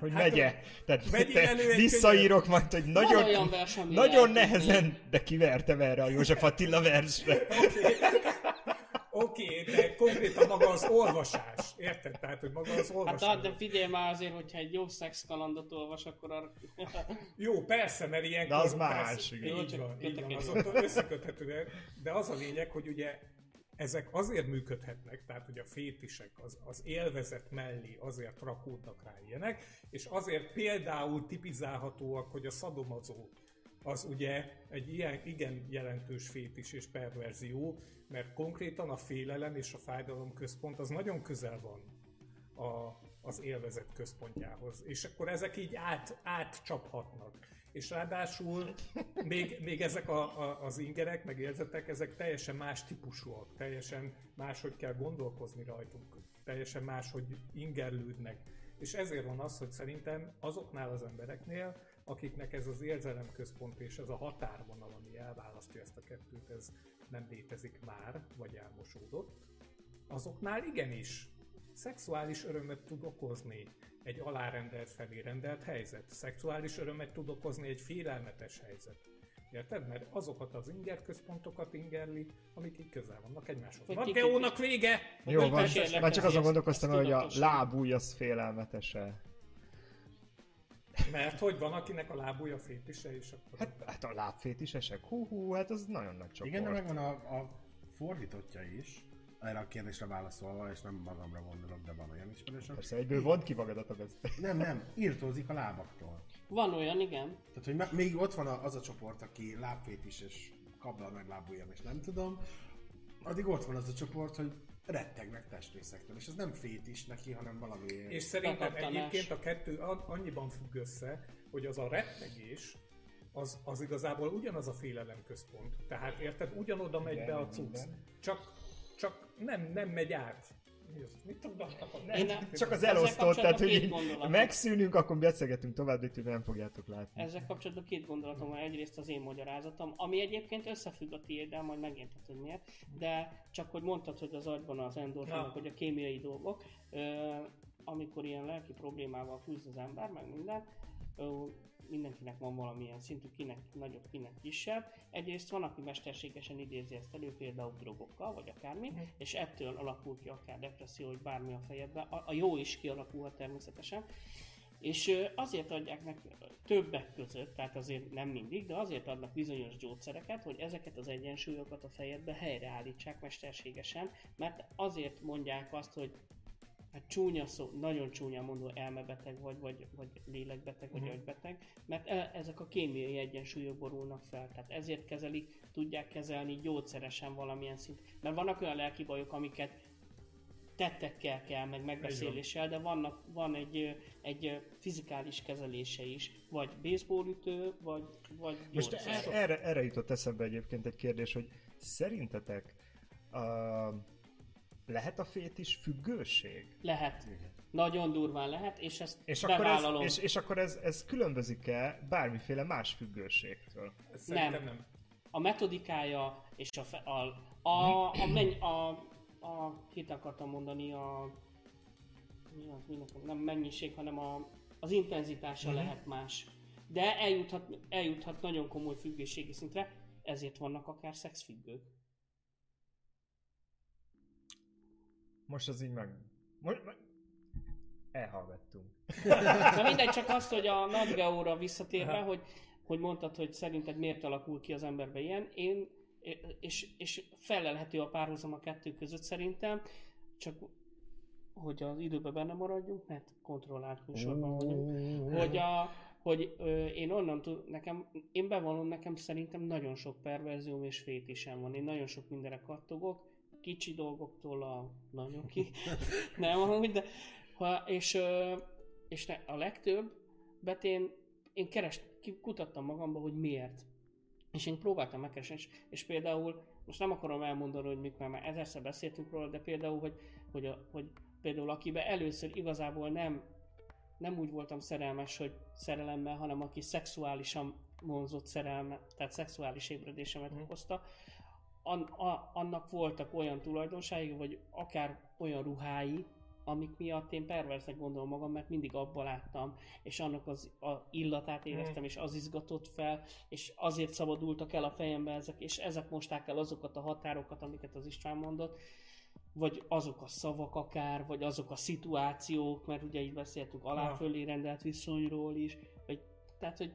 Hogy Hát, megye. Tehát te visszaírok majd, hogy nagyon, olyan vers, nagyon nehezen, de kivertem erre a József Attila versre. Oké, okay, de konkrétan maga az olvasás, érted? Tehát, hogy maga az Hát olvasás. ah, de figyelj már azért, hogyha egy jó szexkalandot olvas, akkor arra... Jó, persze, mert ilyenkor... De az persze, más, igen. Így csak van, így van, egy az jót. ott összeköthető, de- de az a lényeg, hogy ugye ezek azért működhetnek, tehát hogy a fétisek az, az élvezet mellé azért rakódnak rá ilyenek, és azért például tipizálhatóak, hogy a szadomazó az ugye egy ilyen igen jelentős fétis és perverzió, mert konkrétan a félelem és a fájdalom központ az nagyon közel van a, az élvezet központjához. És akkor ezek így át, átcsaphatnak. És ráadásul még, még ezek a, a, az ingerek, meg érzetek, ezek teljesen más típusúak, teljesen máshogy kell gondolkozni rajtunk, teljesen máshogy ingerlődnek. És ezért van az, hogy szerintem azoknál az embereknél, akiknek ez az érzelemközpont és ez a határvonal, ami elválasztja ezt a kettőt, ez nem létezik már, vagy elmosódott, azoknál igenis szexuális örömet tud okozni egy alárendelt felé rendelt helyzet. Szexuális örömet tud okozni egy félelmetes helyzet. Érted? Mert azokat az inger központokat ingerli, amik így közel vannak egymáshoz. Geónak vége! Jó van, már csak azon gondolkoztam, hogy a lábúj az félelmetese. Mert hogy van, akinek a lábúja fétise, és akkor... Hát, hát a lábfétisesek, hú, hú, hát az nagyon nagy csoport. Igen, de megvan a, a fordítottja is, erre a kérdésre válaszolva, és nem magamra gondolok, de van olyan ismerősöm. Persze, egyből vond ki magadat a beszél. Nem, nem, írtózik a lábaktól. Van olyan, igen. Tehát, hogy még ott van az a csoport, aki lábfétis és kabla meg lábujjam, és nem tudom, addig ott van az a csoport, hogy rettegnek testrészektől, és ez nem fétis neki, hanem valami... És szerintem egyébként a kettő annyiban függ össze, hogy az a rettegés, az, az igazából ugyanaz a félelem központ. Tehát érted, ugyanoda megy Igen, be a cucc. csak nem, nem megy át. Mit tudnak? Én nem- Csak az elosztott, tehát hogy megszűnünk, akkor beszélgetünk tovább, de itt nem fogjátok látni. Ezzel kapcsolatban két gondolatom van. Egyrészt az én magyarázatom, ami egyébként összefügg a tiéddel, majd megérted, hogy miért. De csak hogy mondtad, hogy az agyban az endorfinok, Na. hogy a kémiai dolgok, ö, amikor ilyen lelki problémával küzd az ember, meg minden, ö, mindenkinek van valamilyen szintű, kinek nagyobb, kinek kisebb. Egyrészt van, aki mesterségesen idézi ezt elő, például drogokkal, vagy akármi, és ettől alakul ki akár depresszió, vagy bármi a fejedben. A, a jó is kialakulhat természetesen. És azért adják meg többek között, tehát azért nem mindig, de azért adnak bizonyos gyógyszereket, hogy ezeket az egyensúlyokat a fejedbe helyreállítsák mesterségesen, mert azért mondják azt, hogy hát csúnya szó, nagyon csúnya mondva elmebeteg vagy, vagy, vagy lélekbeteg, vagy Mhm. agybeteg, mert e- ezek a kémiai egyensúlyok borulnak fel, tehát ezért kezelik, tudják kezelni gyógyszeresen valamilyen szint. Mert vannak olyan lelki bajok, amiket tettekkel kell, meg megbeszéléssel, de vannak, van egy, egy fizikális kezelése is, vagy baseballütő, vagy, vagy Most gyógyszer. e- erre, erre jutott eszembe egyébként egy kérdés, hogy szerintetek uh, lehet a fétis függőség? Lehet. Nagyon durván lehet, és ezt És akkor, ez, bevállalom. és, és akkor ez, ez különbözik-e bármiféle más függőségtől? Szerintem nem. a metodikája és a, fe, a, a, a, menny, a, a kit akartam mondani, a mi az, mi nekem, nem mennyiség, hanem a, az intenzitása lehet más. De eljuthat, eljuthat nagyon komoly függőségi szintre, ezért vannak akár szexfüggők. Most az így meg... Most. Elhallgattunk. Na mindegy, csak azt, hogy a Nadgeóra visszatérve, hogy, hogy mondtad, hogy szerinted miért alakul ki az emberbe ilyen, én, és, és felelhető a párhuzam a kettő között szerintem, csak hogy az időben benne maradjunk, mert kontrollált műsorban vagyunk, hogy, a, hogy ö, én onnan tud, nekem, én bevallom, nekem szerintem nagyon sok perverzióm és fétisem van, én nagyon sok mindenre kattogok, kicsi dolgoktól a nagyon ki, nem amúgy, de ha, és, és ne, a legtöbb bet én, én keres, ki- kutattam magamba, hogy miért. És én próbáltam megkeresni, és, és például, most nem akarom elmondani, hogy mik, mert már ezerszer beszéltünk róla, de például, hogy, hogy, a, hogy például akiben először igazából nem, nem úgy voltam szerelmes, hogy szerelemmel, hanem aki szexuálisan vonzott szerelme, tehát szexuális ébredésemet Mhm. okozta, an, a, annak voltak olyan tulajdonságai, vagy akár olyan ruhái, amik miatt én perverznek gondolom magam, mert mindig abba láttam, és annak az a illatát éreztem, és az izgatott fel, és azért szabadultak el a fejembe ezek, és ezek mosták el azokat a határokat, amiket az István mondott, vagy azok a szavak akár, vagy azok a szituációk, mert ugye így beszéltünk alá-fölé rendelt viszonyról is, vagy, tehát, hogy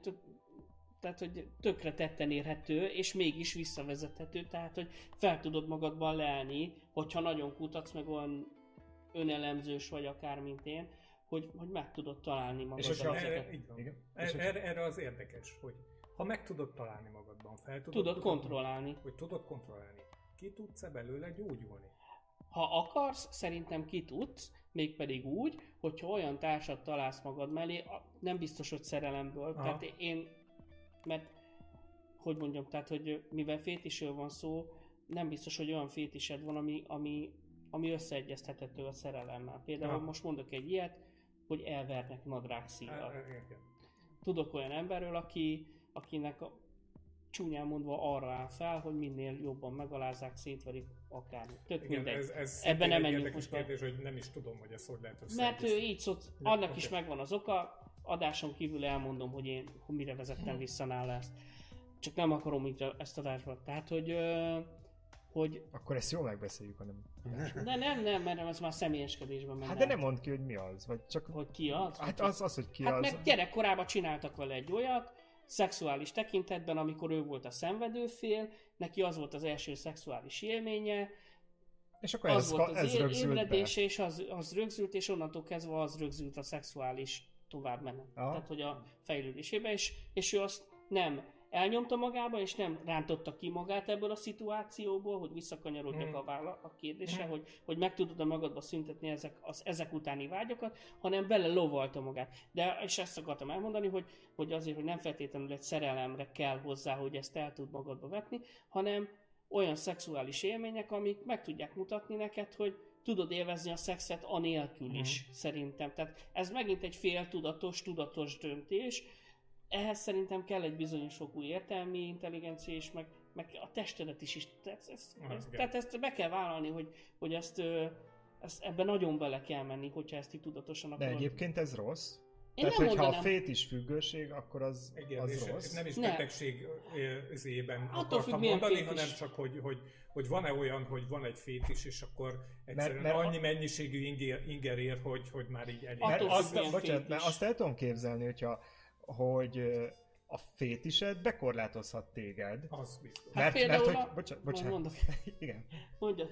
tehát, hogy tökre tetten érhető, és mégis visszavezethető, tehát, hogy fel tudod magadban lelni, hogyha nagyon kutatsz, meg olyan önelemzős vagy akár, mint én, hogy, hogy meg tudod találni És magadban hogyha- Erre, ezeket. így van. Igen. Er- És hogyha- erre, erre az érdekes, hogy ha meg tudod találni magadban, fel tudod, Tudod kontrollálni. Hogy tudod kontrollálni. Ki tudsz-e belőle gyógyulni? Ha akarsz, szerintem ki tudsz, mégpedig úgy, hogyha olyan társat találsz magad mellé, nem biztos, hogy szerelemből. Aha. Tehát én, mert hogy mondjam, tehát, hogy mivel fétisről van szó, nem biztos, hogy olyan fétised van, ami, ami, ami összeegyeztethető a szerelemmel. Például Aha. most mondok egy ilyet, hogy elvernek nadrág szíjjal. Igen. Tudok olyan emberről, aki, akinek a, csúnyán mondva arra áll fel, hogy minél jobban megalázzák, szétverik akár. Tök Igen, mindegy. ez, ez Ebben nem menjünk most kérdés, hogy nem is tudom, hogy ezt hogy lehet Mert ő így szólt, Ja, annak oké. is megvan az oka, adáson kívül elmondom, hogy én hogy mire vezettem vissza nála ezt. Csak nem akarom így ezt adásba. Tehát, hogy, hogy Akkor ezt jól megbeszéljük, hanem... de nem, nem, mert ez már személyeskedésben menne. Hát de nem mondd ki, hogy mi az, vagy csak... Hogy ki az? Hát az, az hogy ki hát az... meg gyerekkorában csináltak vele egy olyat, szexuális tekintetben, amikor ő volt a szenvedőfél, neki az volt az első szexuális élménye, És akkor az ez, volt az ez rögzült be. ébredése, és az, az rögzült, és onnantól kezdve az rögzült a szexuális továbbmenet. Aha. Tehát, hogy a fejlődésébe, és, és ő azt nem elnyomta magába, és nem rántotta ki magát ebből a szituációból, hogy visszakanyarodjak Mm. a, vála, a kérdésre, Mm. hogy, hogy meg tudod a magadba szüntetni ezek, az, ezek utáni vágyakat, hanem bele lovalta magát. De, és ezt akartam elmondani, hogy, hogy azért, hogy nem feltétlenül egy szerelemre kell hozzá, hogy ezt el tud magadba vetni, hanem olyan szexuális élmények, amik meg tudják mutatni neked, hogy tudod élvezni a szexet anélkül is, szerintem. Tehát ez megint egy féltudatos, tudatos döntés. Ehhez szerintem kell egy bizonyos fokú értelmi intelligencia, és meg, meg a testedet is is. Tehát, ez, Ah, ez, igen. tehát ezt be kell vállalni, hogy, hogy ezt, ezt ebben nagyon bele kell menni, hogyha ezt így tudatosan De akarod. egyébként ez rossz. Én Tehát, nem hogyha a mondanám. fétis függőség, akkor az, Igen, az és rossz. nem is Ne. betegség ö, üzében Attól akartam függ, mondani, fétis. hanem csak, hogy, hogy, hogy van-e olyan, hogy van egy fétis, és akkor egyszerűen mert a- annyi mennyiségű inger, inger ér, hogy, hogy már így elég. Mert azt, bocsánat, mert azt el tudom képzelni, hogyha, hogy a fétised bekorlátozhat téged. Az biztos. Hát mert, mert például hogy, a- bocsánat, bocsánat, mondok. igen. Mondja.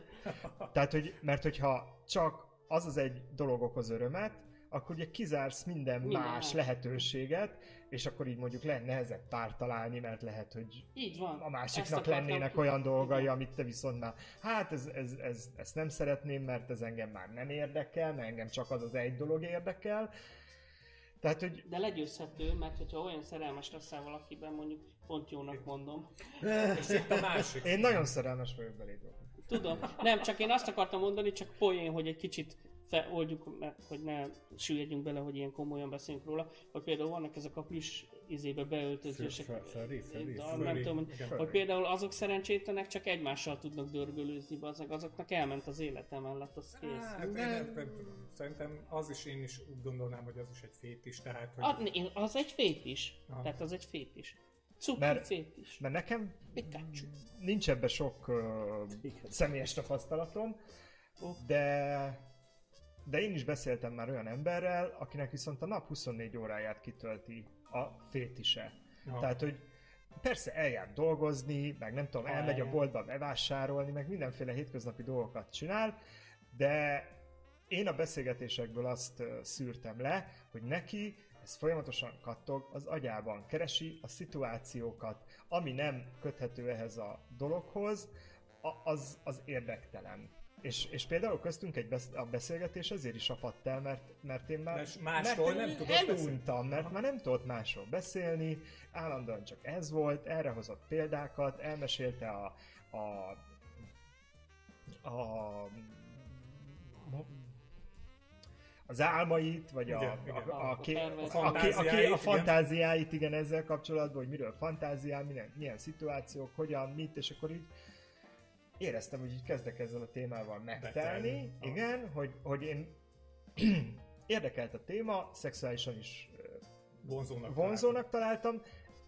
Tehát, hogy, mert hogyha csak az az egy dolog okoz örömet, akkor ugye kizársz minden, Minden más lehetőséget, és akkor így mondjuk lehet nehezebb párt találni, mert lehet, hogy Így van. a másiknak lennének ki- olyan dolgai, amit te viszont már, hát ez, ez, ez, ezt nem szeretném, mert ez engem már nem érdekel, mert engem csak az az egy dolog érdekel. Tehát, hogy De legyőzhető, mert hogyha olyan szerelmes leszel valakiben, mondjuk pont jónak mondom. És itt a másik. én nagyon szerelmes vagyok beléd. Tudom. Nem, csak én azt akartam mondani, csak poén, hogy egy kicsit fe, oldjuk, mert hogy ne süllyedjünk bele, hogy ilyen komolyan beszélünk róla, hogy például vannak ezek a plusz izébe beöltözések. Furry, De furry. nem tudom, hogy, például azok szerencsétlenek csak egymással tudnak dörgölőzni, azok, azoknak elment az élete mellett, az kész. Hát, én nem, nem tudom. Szerintem az is én is úgy gondolnám, hogy az is egy fétis, tehát hogy... Az, az egy fétis. Aha. Tehát az egy fétis. Cuki Mert- fétis. Mert nekem Pikachu. nincs ebbe sok uh, személyes tapasztalatom, Ó. de de én is beszéltem már olyan emberrel, akinek viszont a nap 24 óráját kitölti a fétise. Aha. Tehát, hogy persze eljár dolgozni, meg nem tudom, elmegy a boltba bevásárolni, meg mindenféle hétköznapi dolgokat csinál, de én a beszélgetésekből azt szűrtem le, hogy neki ez folyamatosan kattog az agyában, keresi a szituációkat, ami nem köthető ehhez a dologhoz, az, az érdektelen. És, és például köztünk egy besz- a beszélgetés azért is apadt el, mert, mert én már Mert másról mert nem tudott eluntam, mert Aha. már nem tudott másról beszélni, állandóan csak ez volt, erre hozott példákat, elmesélte a, a, a az álmait, vagy a, Igen, a, a, a, ké- A fantáziáit, a, fantáziáit, igen, ezzel kapcsolatban, hogy miről fantáziál, milyen, milyen szituációk, hogyan, mit, és akkor így éreztem, hogy így kezdek ezzel a témával megtelni, Betelni. Aha. igen, hogy, hogy én érdekelt a téma, szexuálisan is vonzónak. vonzónak találtam,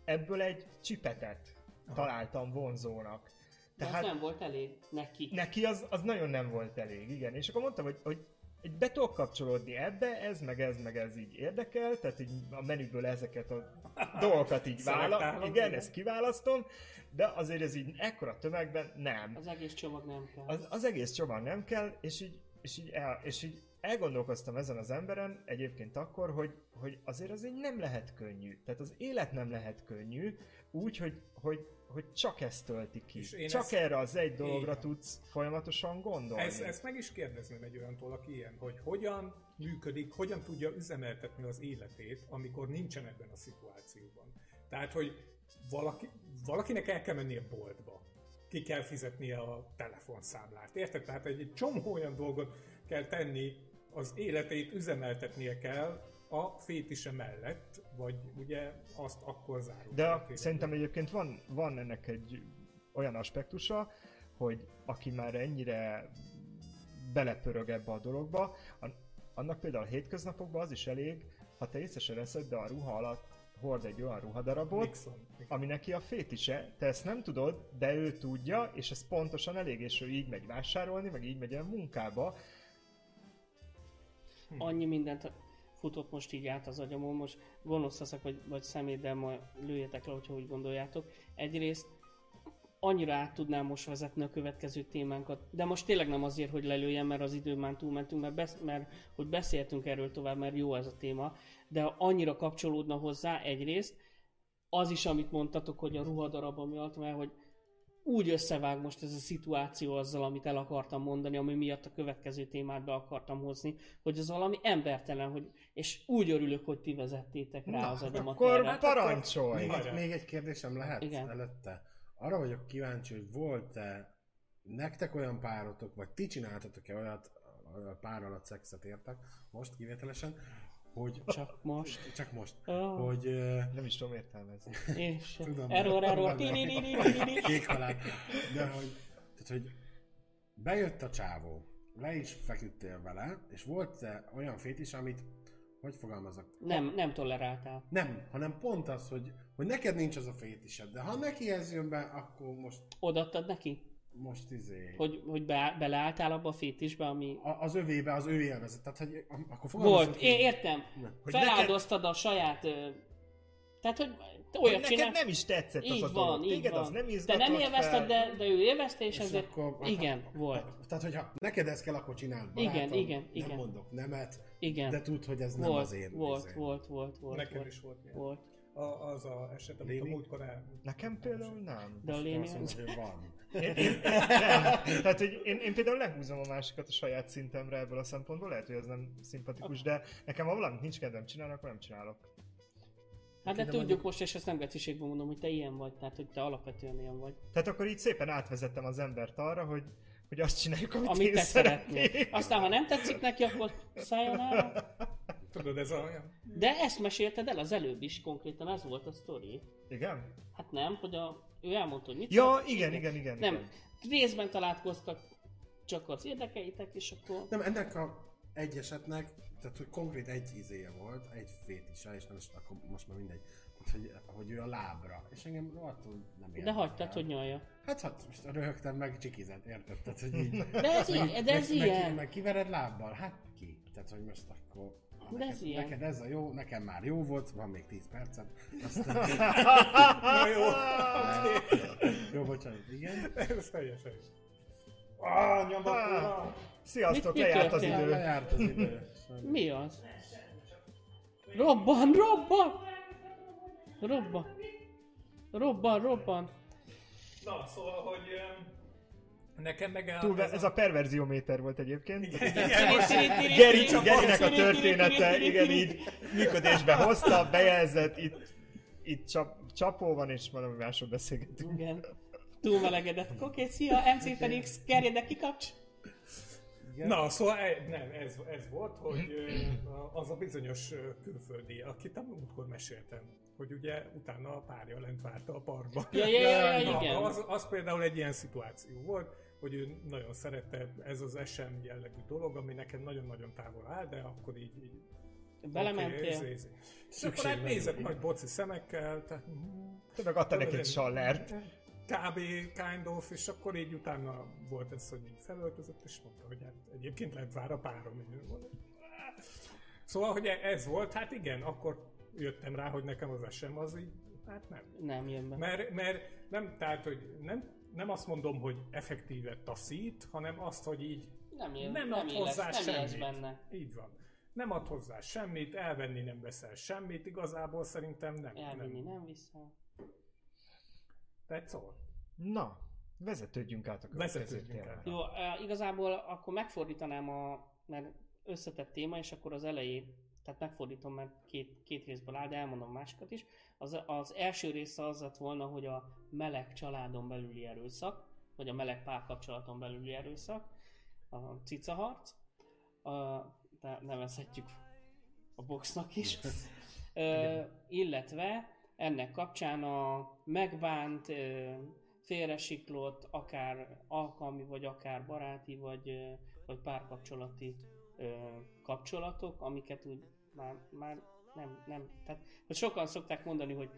ebből egy csipetet Aha. találtam vonzónak. De az nem volt elég neki. neki az, az nagyon nem volt elég, igen. És akkor mondtam, hogy, hogy egy be tudok kapcsolódni ebbe, ez meg ez meg ez így érdekel, tehát így a menüből ezeket a dolgokat így vála, Szelektálod, igen, igen. ezt kiválasztom, de azért ez így ekkora tömegben nem. Az egész csomag nem kell. Az, az egész csomag nem kell, és így, és így, el, és így elgondolkoztam ezen az emberen egyébként akkor, hogy, hogy azért az így nem lehet könnyű. Tehát az élet nem lehet könnyű, úgy, hogy, hogy, hogy csak ezt tölti ki. És én Csak ezt- erre az egy dologra Igen. tudsz folyamatosan gondolni. Ezt, ezt meg is kérdezném egy olyantól, aki ilyen, hogy hogyan működik, hogyan tudja üzemeltetni az életét, amikor nincsen ebben a szituációban. Tehát, hogy valaki, valakinek el kell mennie boltba, ki kell fizetnie a telefonszámlát, érted? Tehát egy, egy csomó olyan dolgot kell tenni, az életét üzemeltetnie kell a fétise mellett, vagy ugye azt akkor zárul. De a, szerintem egyébként van, van ennek egy olyan aspektusa, hogy aki már ennyire belepörög ebbe a dologba, an- annak például a hétköznapokban az is elég, ha te észre se veszed, de a ruha alatt hord egy olyan ruhadarabot, Nixon. ami neki a fétise, te ezt nem tudod, de ő tudja, és ez pontosan elég, és ő így megy vásárolni, meg így megy el munkába. annyi mindent futott most így át az agyamon, most gonosz leszek, vagy, vagy szemét, de ma lőjetek le, hogyha úgy gondoljátok. Egyrészt annyira át tudnám most vezetni a következő témánkat, de most tényleg nem azért, hogy lelőjem, mert az időn már túlmentünk, mert, besz- mert hogy beszéltünk erről tovább, mert jó ez a téma, de annyira kapcsolódna hozzá egyrészt, az is, amit mondtatok, hogy a ruhadarab miatt, mert hogy úgy összevág most ez a szituáció azzal, amit el akartam mondani, ami miatt a következő témát be akartam hozni, hogy ez valami embertelen, hogy, és úgy örülök, hogy ti vezettétek rá Na, az agyamat akkor erre. parancsolj! Még egy, még egy kérdésem lehet Igen. előtte. Arra vagyok kíváncsi, hogy volt-e nektek olyan párotok, vagy ti csináltatok-e olyat, a pár alatt szexet értek, most kivételesen, hogy Csak most. csak most, Oh, hogy ö, Nem is tudom értelmezni. én sem. Tudom, Error, error. Kék halál, de hogy, tehát, hogy bejött a csávó, le is feküdtél vele, és volt-e olyan fétis, amit, hogy fogalmazok, Nem, nem toleráltál. nem, hanem pont az, hogy, hogy neked nincs az a fétised, de ha neki ez jön be, akkor most, Odaadtad neki? most izé... Hogy, hogy be, beleálltál abba a fétisbe, ami a, az övébe, az ő élvezet. Tehát, hogy akkor fogalmazunk volt. Én értem. Hogy Feláldoztad a saját... Ö... Tehát, hogy te Hogy olyat neked csinál... nem is tetszett az Így a van, dolog. így Téged van. az nem Te izgatott nem élvezted, fel. de, de ő élvezte, és, És ezért... akkor- Igen, volt. Tehát, hogyha neked ez kell, akkor csináld Igen, barátom. igen, Nem igen. mondok nemet, Igen. de tudd, hogy ez nem volt, az én. volt, izé. volt, volt, volt, Nekem volt, is volt ilyen. volt. A, az a eset, amit a Léni? múltkor el... Nekem például nem. De a mondod, az... hogy van. Én, én, nem. Tehát, hogy én, én például lehúzom a másikat a saját szintemre ebből a szempontból, lehet, hogy ez nem szimpatikus, de nekem ha valamit nincs kedvem csinálni, akkor nem csinálok. Hát de de tudjuk mondjuk- most, és ezt nem geciségben mondom, hogy te ilyen vagy, tehát hogy te alapvetően ilyen vagy. Tehát akkor így szépen átvezettem az embert arra, hogy, hogy azt csináljuk, amit, Amit én te szeretnék. szeretnél. Aztán, ha nem tetszik neki, akkor szálljon el. Tudod, ez a olyan... De ezt mesélted el az előbb is, konkrétan ez volt a sztori. Igen? Hát nem, hogy a, ő elmondta, hogy mit Ja, szeret. igen, igen, igen. Nem, igen. részben találkoztak csak az érdekeitek, és akkor... Nem, ennek a egy esetnek, tehát hogy konkrét egy izéje volt, egy fétise, és nem is, akkor most már mindegy. Hogy, hogy ő a lábra. És engem rohadtul nem De érdekel. hagytad, hogy nyalja. Hát, hát most röhögtem meg csikizet, érted? Tehát, hogy így... De ez ilyen, de ez meg, Meg, ilyen. meg kivered lábbal? Hát ki? Tehát, hogy most akkor... De ez neked, ilyen. neked ez a jó, nekem már jó volt, van még 10 percet. Aztán... Na jó, jó, bocsánat, igen. ez teljesen jó. Ah, nyomatóra! Sziasztok, Mit- mi lejárt az idő. Lejárt az idő. Mi az? Robban, robban! Robban. Robban, robban. Na, szóval, hogy em, nekem meg Túl, ez a perverzióméter volt egyébként. Geri, Geri, Gerinek a története, igen, így működésbe hozta, bejelzett, itt, itt csap, csapó van, és valami másról beszélgetünk. Igen. Túlmelegedett. Oké, szia, MC Felix, gerjedek kikapcs. Na, szóval e- nem, ez, ez volt, hogy az a bizonyos külföldi, akit a múltkor meséltem, hogy ugye utána a párja lent várta a parkban. Ja, ja, ja, ja, Na, igen. az, az például egy ilyen szituáció volt, hogy ő nagyon szerette ez az SM jellegű dolog, ami nekem nagyon-nagyon távol áll, de akkor így, így Belementél? És akkor hát nézett majd boci szemekkel, tehát Tudod, adta neki egy sallert. kb. kind of, és akkor így utána volt ez, hogy így felöltözött, és mondta, hogy hát egyébként lent vár a párom. Szóval, hogy ez volt, hát igen, akkor jöttem rá, hogy nekem az SM az így, hát nem. Nem jön be. Mert, mert nem, tehát, hogy nem, nem azt mondom, hogy effektíve taszít, hanem azt, hogy így Nem jön, nem, nem, ad élesz, hozzá nem semmit. benne. Így van. Nem ad hozzá semmit, elvenni nem veszel semmit, igazából szerintem nem. Elvinni nem. nem vissza. Tehát szóval. Na, vezetődjünk át a következő át. Jó, eh, igazából akkor megfordítanám a, mert összetett téma, és akkor az elejét, tehát megfordítom, mert két, két részből áll, de elmondom másikat is. Az, az első része az lett volna, hogy a meleg családon belüli erőszak, vagy a meleg párkapcsolaton belüli erőszak, a cicaharc, a, de nevezhetjük a boxnak is, Ö, illetve ennek kapcsán a megbánt, ö, félresiklott, akár alkalmi, vagy akár baráti, vagy, vagy párkapcsolati ö, kapcsolatok, amiket úgy már, már nem, nem, tehát sokan szokták mondani, hogy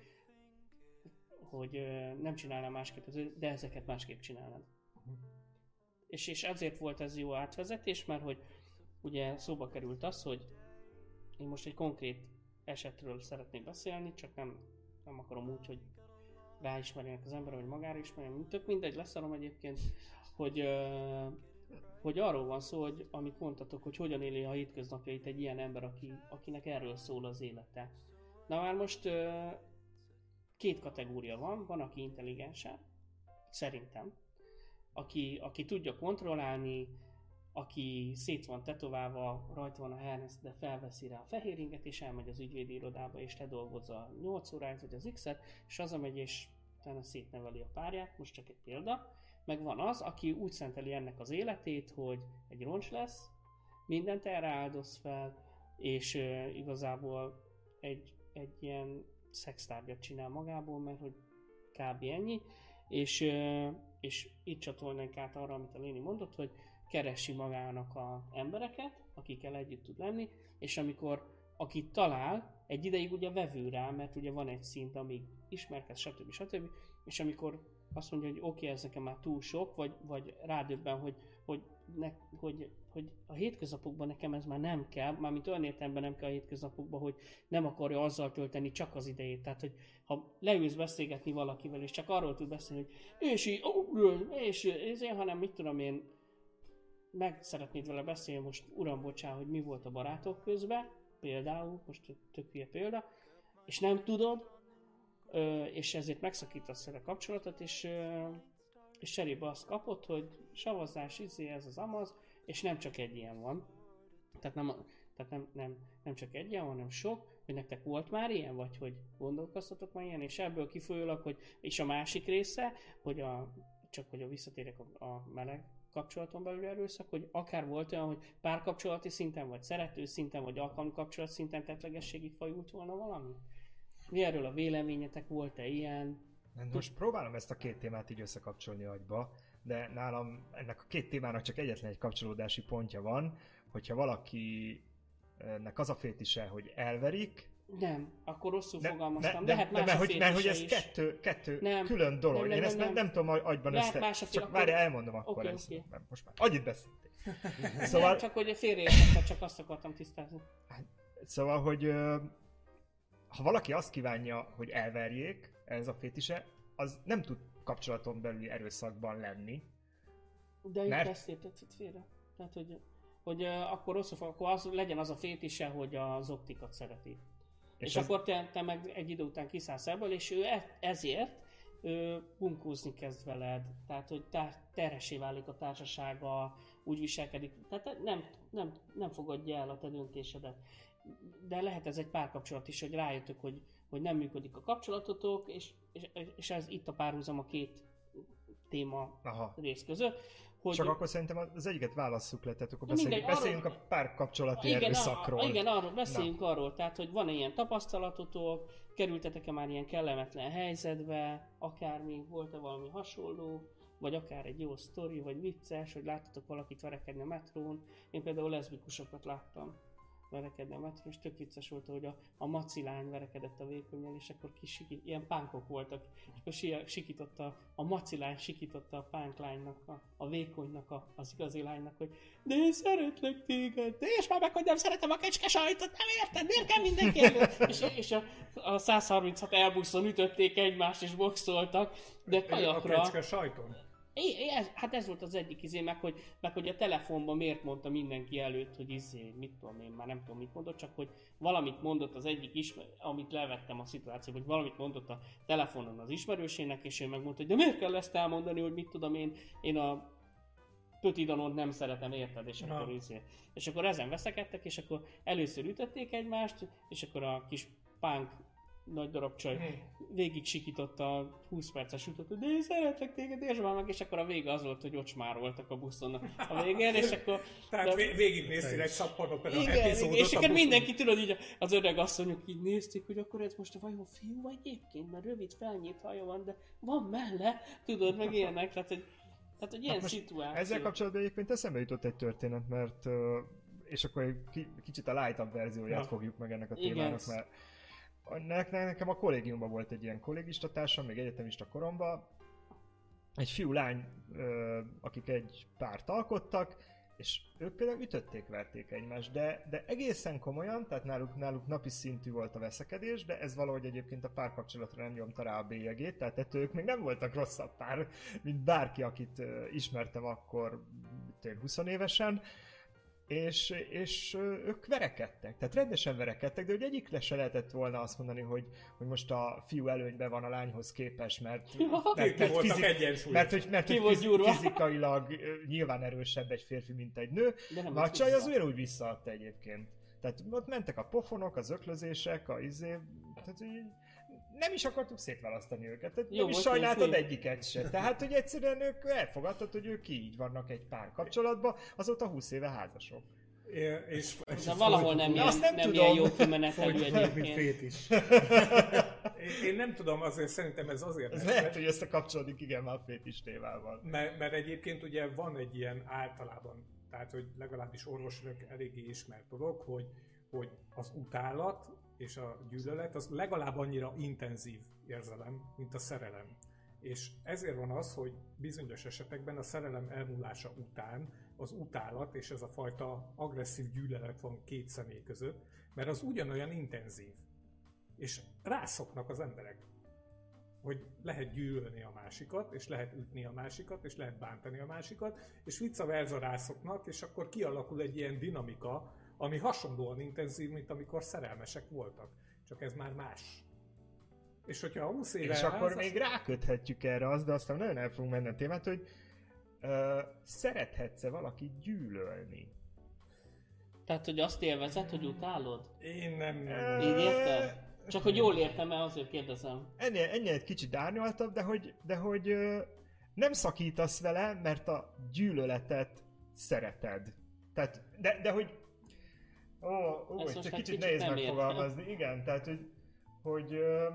hogy nem csinálnám másképp, de ezeket másképp csinálnád. És, és azért volt ez jó átvezetés, mert hogy ugye szóba került az, hogy én most egy konkrét esetről szeretnék beszélni, csak nem, nem akarom úgy, hogy ráismerjenek az ember, vagy magára ismerjen, tök mindegy, leszarom egyébként, hogy, ö, hogy arról van szó, hogy amit mondtatok, hogy hogyan éli a hétköznapjait egy ilyen ember, aki, akinek erről szól az élete. Na már most ö, két kategória van, van, aki intelligensebb, szerintem, aki, aki tudja kontrollálni, aki szét van tetoválva, rajta van a harness, de felveszi rá a fehér inget, és elmegy az ügyvédi irodába, és ledolgozza 8 óráit, vagy az X-et, és hazamegy, és utána szétneveli a párját, most csak egy példa. Meg van az, aki úgy szenteli ennek az életét, hogy egy roncs lesz, mindent erre áldoz fel, és uh, igazából egy, egy ilyen szextárgyat csinál magából, mert hogy kb. ennyi, és, ö, és itt csatolnánk át arra, amit a Léni mondott, hogy keresi magának a embereket, akikkel együtt tud lenni, és amikor akit talál, egy ideig ugye vevő rá, mert ugye van egy szint, amíg ismerkedsz, stb. stb. És amikor azt mondja, hogy oké, okay, ez nekem már túl sok, vagy, vagy rádöbben, hogy, hogy, ne, hogy, hogy a hétköznapokban nekem ez már nem kell, mármint olyan értelemben nem kell a hétköznapokban, hogy nem akarja azzal tölteni csak az idejét. Tehát, hogy ha leülsz beszélgetni valakivel, és csak arról tud beszélni, hogy és így, ó, és ezért, hanem mit tudom én, meg szeretnéd vele beszélni most, uram, bocsán, hogy mi volt a barátok közben, például, most tök hülye példa, és nem tudod, és ezért megszakítasz vele kapcsolatot, és, és cserébe azt kapod, hogy savazás, izé, ez az amaz, és nem csak egy ilyen van. Tehát nem, tehát nem, nem, nem csak egy ilyen, hanem sok, hogy nektek volt már ilyen, vagy hogy gondolkoztatok már ilyen, és ebből kifolyólag, hogy és a másik része, hogy a, csak hogy a visszatérek a, a meleg kapcsolaton belül erőszak, hogy akár volt olyan, hogy párkapcsolati szinten, vagy szerető szinten, vagy alkalmi kapcsolat szinten tetlegességig fajult volna valami? Mi erről a véleményetek? Volt-e ilyen? Most próbálom ezt a két témát így összekapcsolni agyba, de nálam ennek a két témának csak egyetlen egy kapcsolódási pontja van, hogyha valakinek az a fétise, hogy elverik, Nem, akkor rosszul de, fogalmaztam. de, Lehet de, más mert, a hogy, mert hogy ez is. kettő, kettő Nem, külön dolog. nem, nem, Én ezt nem, nem, nem. tudom agyban Lehet össze... más a fél, Csak akkor- várj, elmondom akkor Oké, ezt. oké. Nem, Most már annyit beszéltél. Szóval... Nem, csak hogy félreértettem, csak azt akartam tisztázni. Szóval, hogy ha valaki azt kívánja, hogy elverjék, ez a fétise, az nem tud kapcsolaton belüli erőszakban lenni. De Mert- ezt értetted félre. Tehát, hogy, hogy uh, akkor rosszul fog, akkor az, legyen az a fétise, hogy az optikat szereti. És, és ez- akkor te, te meg egy idő után kiszállsz ebből, és ő e- ezért ő bunkózni kezd veled, tehát hogy tár- terhessé válik a társasága, úgy viselkedik, tehát nem, nem, nem fogadja el a te döntésedet. De lehet ez egy párkapcsolat is, hogy rájöttök, hogy, hogy nem működik a kapcsolatotok, és, és, és ez itt a párhuzam a két téma Aha. rész között. Hogy Csak akkor szerintem az egyiket válasszuk le, tehát akkor Na beszéljünk, mindegy, beszéljünk arról- a párkapcsolati igen, erőszakról. A, igen, arról beszéljünk arról, tehát hogy van ilyen tapasztalatotok, kerültetek-e már ilyen kellemetlen helyzetbe, akármi, volt-e valami hasonló, vagy akár egy jó sztori, vagy vicces, hogy láttatok valakit verekedni a metrón. Én például leszbikusokat láttam verekedni a metrón, és tök vicces volt, hogy a, a macilány verekedett a vékonyan, és akkor kis ilyen pánkok voltak, és akkor si- sikította, a macilány sikította a pánklánynak, a, a vékonynak, a, az igazi lánynak, hogy de én szeretlek téged, de és már meg, hogy nem szeretem a kecske sajtot, nem érted, miért kell mindenki elő? és, és a, a 136 elbuszon ütötték egymást, és boxoltak, de A kajakra... kecske sajton. É, ez, hát ez volt az egyik izé, meg hogy, meg hogy a telefonban miért mondta mindenki előtt, hogy izé, mit tudom én, már nem tudom mit mondott, csak hogy valamit mondott az egyik ismer, amit levettem a szituációban, hogy valamit mondott a telefonon az ismerősének, és ő megmondta, hogy de miért kell ezt elmondani, hogy mit tudom én, én a Pötidanont nem szeretem, érted? És akkor, izé. és akkor ezen veszekedtek, és akkor először ütötték egymást, és akkor a kis pánk nagy darab csaj. Végig sikította a 20 perces utat, de én szeretlek téged, és már meg, és akkor a vége az volt, hogy ocsmároltak a buszon a végén, és akkor... Tehát de- vé- végignéztél egy szappanopera igen, epizódot igen, és a akkor mindenki tudod így, az öreg asszonyok így nézték, hogy akkor ez most vajon fiú vagy egyébként, mert rövid felnyílt haja van, de van melle, tudod, meg ilyenek, tehát hogy, tehát, hogy ilyen Hát most szituáció. Ezzel kapcsolatban egyébként eszembe jutott egy történet, mert és akkor egy ki- kicsit a light verzióját Na. fogjuk meg ennek a Igen. témának, mert ne- ne- nekem a kollégiumban volt egy ilyen kollégista társam, még egyetemista koromban, egy fiú-lány, akik egy párt alkottak, és ők például ütötték, verték egymást, de, de egészen komolyan, tehát náluk, náluk napi szintű volt a veszekedés, de ez valahogy egyébként a párkapcsolatra nem nyomta rá a bélyegét, tehát ettől ők még nem voltak rosszabb pár, mint bárki, akit ismertem akkor, tényleg 20 évesen, és, és ők verekedtek, tehát rendesen verekedtek, de hogy egyikre se lehetett volna azt mondani, hogy, hogy most a fiú előnyben van a lányhoz képest, mert, mert, mert, fizik, mert, hogy, mert hogy fiz, fizikailag nyilván erősebb egy férfi, mint egy nő, de nem a csaj az ugyanúgy visszaadta egyébként. Tehát ott mentek a pofonok, az öklözések, a izé, tehát így nem is akartuk szétválasztani őket, tehát Jó nem is sajnáltad nézni. egyiket se. Tehát, hogy egyszerűen ők elfogadtad, hogy ők így vannak egy pár kapcsolatban, azóta 20 éve házasok. É- És, és De valahol nem, ilyen, azt nem nem, tudom. ilyen jó mint egyébként. fét is. én, én nem tudom, azért szerintem ez azért Ez lehet, hogy összekapcsolódik igen már a fétis témával. mert, mert egyébként ugye van egy ilyen általában, tehát hogy legalábbis orvosok eléggé ismert dolog, hogy, hogy az utálat és a gyűlölet az legalább annyira intenzív érzelem, mint a szerelem. És ezért van az, hogy bizonyos esetekben a szerelem elmúlása után az utálat és ez a fajta agresszív gyűlölet van két személy között, mert az ugyanolyan intenzív. És rászoknak az emberek hogy lehet gyűlölni a másikat, és lehet ütni a másikat, és lehet bántani a másikat, és vice versa rászoknak, és akkor kialakul egy ilyen dinamika, ami hasonlóan intenzív, mint amikor szerelmesek voltak. Csak ez már más. És hogyha 20 éve És akkor házas- még ráköthetjük erre azt, de aztán nagyon el fogunk menni a témát, hogy ö, szerethetsz-e valakit gyűlölni? Tehát, hogy azt élvezed, hogy utálod? Én nem... Ö, Így érted? Csak hogy jól értem el, azért kérdezem. Ennél, ennél egy kicsit árnyaltabb, de hogy, de hogy ö, nem szakítasz vele, mert a gyűlöletet szereted. Tehát, de, de hogy... Ó, ó Ezt egy most kicsit, kicsit nehéz megfogalmazni. Igen, tehát, hogy, hogy ö,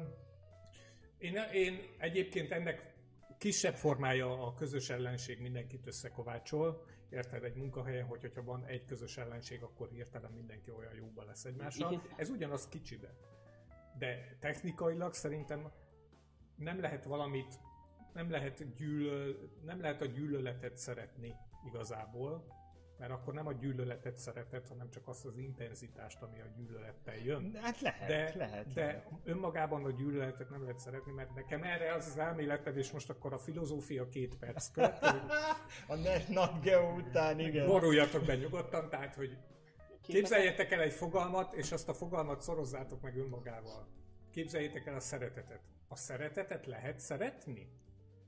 Én, én egyébként ennek kisebb formája a közös ellenség mindenkit összekovácsol. Érted, egy munkahelyen, hogy, hogyha van egy közös ellenség, akkor hirtelen mindenki olyan jóban lesz egymással. Igen. Ez ugyanaz kicsibe. De technikailag szerintem nem lehet valamit, nem lehet, gyűlöl, nem lehet a gyűlöletet szeretni igazából, mert akkor nem a gyűlöletet szereted, hanem csak azt az intenzitást, ami a gyűlölettel jön. hát lehet, De, lehet. de lehet. önmagában a gyűlöletet nem lehet szeretni, mert nekem erre az az elméleted, és most akkor a filozófia két perc következik. A Not Geo után, igen. Boruljatok be nyugodtan, tehát, hogy képzeljétek el egy fogalmat, és azt a fogalmat szorozzátok meg önmagával. Képzeljétek el a szeretetet. A szeretetet lehet szeretni?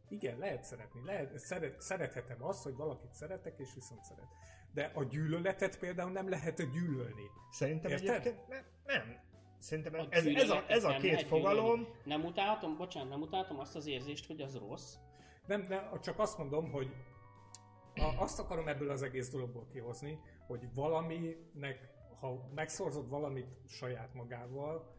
Igen, lehet szeretni. Lehet, szeret, szerethetem azt, hogy valakit szeretek, és viszont szeret. De a gyűlöletet például nem lehet gyűlölni. Szerintem Érted? egyébként nem. nem. Szerintem A ez, ez, a, ez a nem két fogalom, gyűlölni. Nem utálhatom, bocsánat, nem utálhatom azt az érzést, hogy az rossz. Nem, nem, csak azt mondom, hogy a, azt akarom ebből az egész dologból kihozni, hogy valaminek, ha megszorzod valamit saját magával,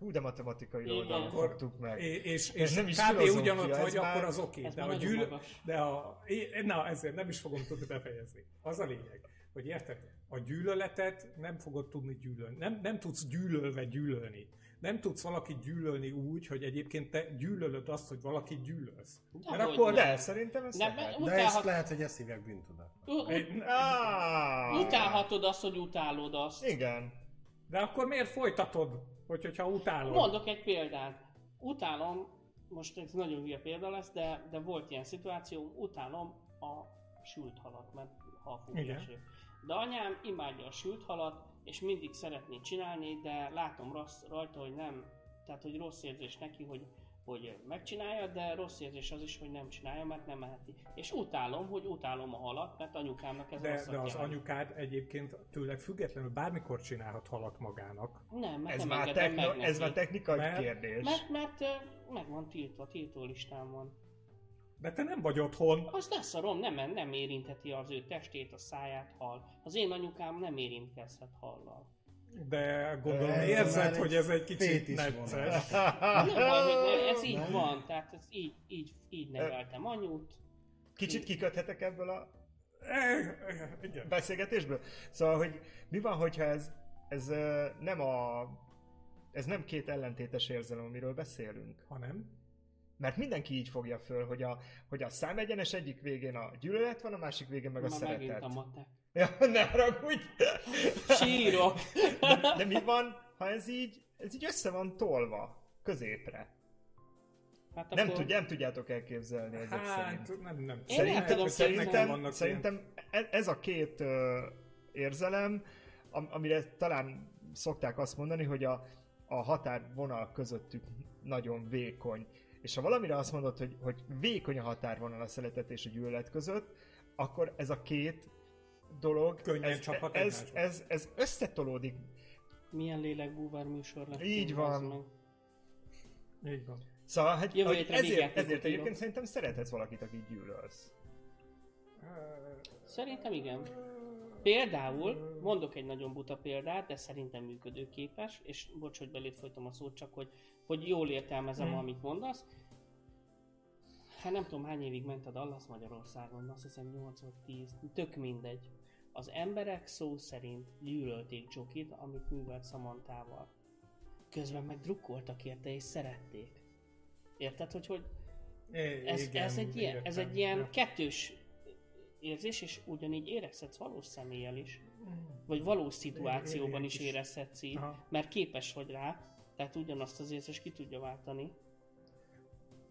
hú, de matematikai oldalon fogtuk meg. és, és, és nem is kb. ugyanott vagy, már- akkor az oké. Ez De, a gyűl... magas. de a... Na, ezért nem is fogom tudni befejezni. Az a lényeg, hogy érted? A gyűlöletet nem fogod tudni gyűlölni. Nem, nem tudsz gyűlölve gyűlölni. Nem tudsz valakit gyűlölni úgy, hogy egyébként te gyűlölöd azt, hogy valakit gyűlölsz. De Mert akkor nem. De szerintem ez Nem, lehet. De ezt lehet, hogy ezt hívják bűntudat. Ah, utálhatod azt, hogy utálod azt. Igen. De akkor miért folytatod, hogy, hogyha utálod? Mondok egy példát. Utálom, most ez nagyon hülye példa lesz, de, de volt ilyen szituáció, utálom a sült halat, mert halfúgás. Igen. De anyám imádja a sült halat, és mindig szeretné csinálni, de látom rossz, rajta, hogy nem, tehát hogy rossz érzés neki, hogy hogy megcsinálja, de rossz érzés az is, hogy nem csinálja, mert nem eheti. És utálom, hogy utálom a halat, mert anyukámnak ez De, rosszat de az jelent. anyukád egyébként tőled függetlenül bármikor csinálhat halat magának. Nem, mert Ez nem már, techno, meg ez már technikai Mert- kérdés. Mert, mert ö, meg van tiltva, tiltó listán van. De te nem vagy otthon. Az leszarom, nem, nem érintheti az ő testét, a száját, hal. Az én anyukám nem érintkezhet hallal. De gondolom Ez érzed, hogy ez egy kicsit necces. Ez így Nem? van, tehát ez így, így, így neveltem anyut. Kicsit kiköthetek ebből a Eh, eh, Igen. beszélgetésből? Szóval, hogy mi van, hogyha ez, ez ö, nem a... Ez nem két ellentétes érzelem, amiről beszélünk. Ha nem, Mert mindenki így fogja föl, hogy a, hogy a számegyenes egyik végén a gyűlölet van, a másik végén meg a Már megint szeretet. a matek. Ja, ne haragudj! Sírok! De, de mi van, ha ez így, ez így össze van tolva középre? Hát Nem, akkor- tudj, nem tudjátok elképzelni ezek szerint. hát nem, nem. Én nem tudom Szerintem, szerintem, vannak szerintem e- ez a két ö, érzelem, am- amire talán szokták azt mondani, hogy a, a határvonal közöttük nagyon vékony. És ha valamire azt mondod, hogy, hogy vékony a határvonal a szeretet és a gyűlölet között, akkor ez a két dolog, Könnyen ez, csaphat ez, egymásba. ez, ez összetolódik. Milyen lélekbúvár műsor lett. Így van. meg. Így van. Szóval hát, Jövő hogy ezért, ezért egyébként szerintem szerethetsz valakit, akit gyűlölsz. Szerintem igen. Például, mondok egy nagyon buta példát, de szerintem működőképes, és bocs, hogy belét folytam a szót, csak hogy, hogy jól értelmezem, Hmm. amit mondasz. Hát nem tudom hány évig ment a Dallas Magyarországon, azt hiszem 8 vagy 10, tök mindegy. Az emberek szó szerint gyűlölték Jokit, amit művelt Samantával. Közben meg drukkoltak érte és szerették. Érted, hogy, hogy É, ez, igen, ez, egy ilyen, ez egy ilyen Ja. kettős érzés, és ugyanígy érezhetsz valós személlyel is. Vagy valós szituációban is is. érezhetsz így, Aha. mert képes vagy rá, tehát ugyanazt az érzést ki tudja váltani.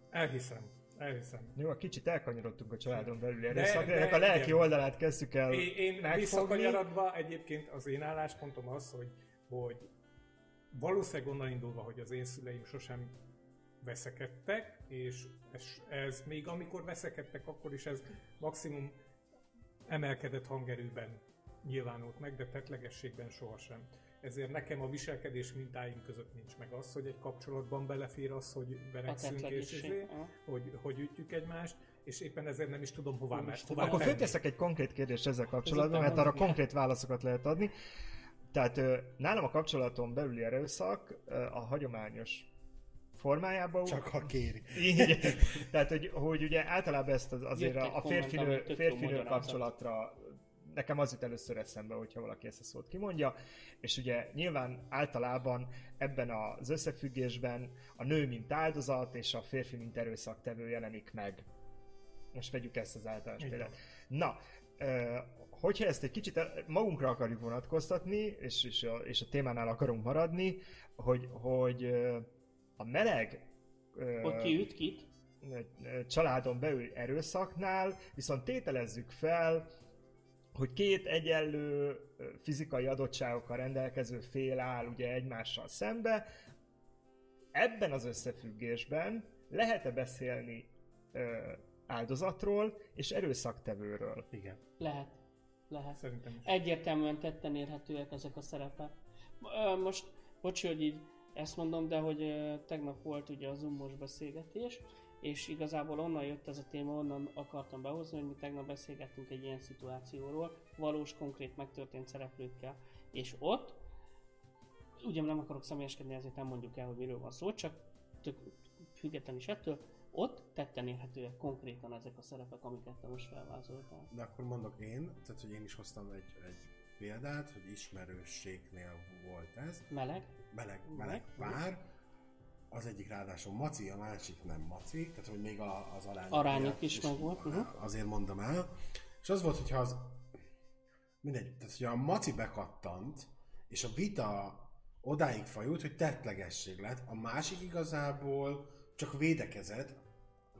Elhiszem. Elhiszem. Jó, kicsit elkanyarodtunk a családon belül De- erőszak, de ennek a lelki igen. oldalát kezdtük el Én, én visszakanyarodva egyébként az én álláspontom az, hogy, hogy valószínűleg onnan indulva, hogy az én szüleim sosem veszekedtek, és ez, ez még amikor veszekedtek, akkor is ez maximum emelkedett hangerőben nyilvánult meg, de tetlegességben sohasem. Ezért nekem a viselkedés mintáim között nincs meg az, hogy egy kapcsolatban belefér az, hogy verekszünk és izé, hogy, hogy ütjük egymást, és éppen ezért nem is tudom hová, me- Úristen. hová Akkor fölteszek egy konkrét kérdést ezzel kapcsolatban, mert arra konkrét válaszokat lehet adni. Tehát nálam a kapcsolaton belüli erőszak a hagyományos formájában Csak ha kéri. így, tehát, hogy, hogy ugye általában ezt az, azért Jött egy a, férfinő, magyarázat. kapcsolatra nekem az jut először eszembe, hogyha valaki ezt a szót kimondja, és ugye nyilván általában ebben az összefüggésben a nő mint áldozat és a férfi mint erőszaktevő jelenik meg. Most vegyük ezt az általános példát. Na, hogyha ezt egy kicsit magunkra akarjuk vonatkoztatni, és, és, a, és a témánál akarunk maradni, hogy, hogy a meleg Hogy ki üt kit? családon belül erőszaknál, viszont tételezzük fel, hogy két egyenlő fizikai adottságokkal rendelkező fél áll ugye egymással szembe. Ebben az összefüggésben lehet-e beszélni ö, áldozatról és erőszaktevőről? Igen. Lehet. Lehet. Szerintem is. Egyértelműen tetten érhetőek ezek a szerepek. Most, bocs, hogy így ezt mondom, de hogy tegnap volt ugye a zoomos beszélgetés, és igazából onnan jött ez a téma, onnan akartam behozni, hogy mi tegnap beszélgettünk egy ilyen szituációról, valós, konkrét megtörtént szereplőkkel. És ott, ugye nem akarok személyeskedni, ezért nem mondjuk el, hogy miről van szó, csak tök független is ettől, ott tetten érhetőek konkrétan ezek a szerepek, amiket te most felvázoltál. De akkor mondok én, tehát hogy én is hoztam egy, egy példát, hogy ismerősségnél volt ez. Meleg? Meleg, Meleg. meleg pár, az egyik ráadásul maci, a másik nem maci, tehát hogy még a, az arányok, Arányok miatt is megvolt, uh-huh. Azért mondom el. És az volt, hogyha az mindegy, tehát hogy a maci bekattant, és a vita odáig fajult, hogy tettlegesség lett, a másik igazából csak védekezett,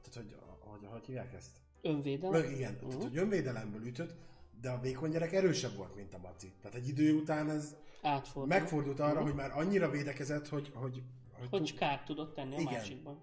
tehát hogy, hogy, hogy hívják ezt? Önvédelem? Ö, igen, Mhm. tehát hogy önvédelemből ütött, de a vékony gyerek erősebb volt, mint a maci. Tehát egy idő után ez Átfordul. megfordult arra, Mhm. hogy már annyira védekezett, hogy, hogy, hogy, Hogy kárt tudott tenni a Igen. másikban.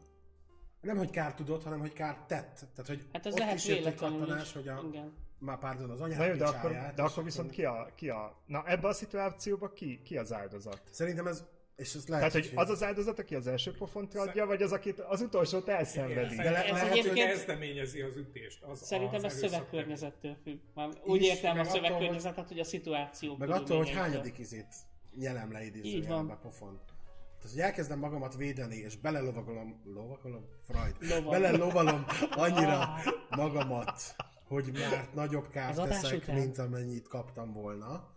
Nem, hogy kárt tudott, hanem hogy kárt tett. Tehát, hogy Hát ez ott lehet is jött egy kattanás, hogy a, Igen. már pardon, az Na anyát jó, de akkor, de akkor viszont ki a, ki a... Na ebben a szituációban ki, ki az áldozat? Szerintem ez, és ez lehet, Tehát, hogy az az áldozat, aki az első pofont adja, Szer- vagy az, akit az utolsót elszenvedi? De le- Ez lehet, egyébként- hogy kezdeményezi az ütést. Az Szerintem az ez szövegkörnyezettől függ. Már úgy Is, értem a szövegkörnyezetet, hogy a szituáció Meg attól, hogy hányadik izét nyelem le idézőjelbe pofont. Tehát, hogy elkezdem magamat védeni, és belelovagolom, lovagolom? Freud. Lovag. Belelovalom annyira magamat, hogy már nagyobb kárt teszek, után? mint amennyit kaptam volna,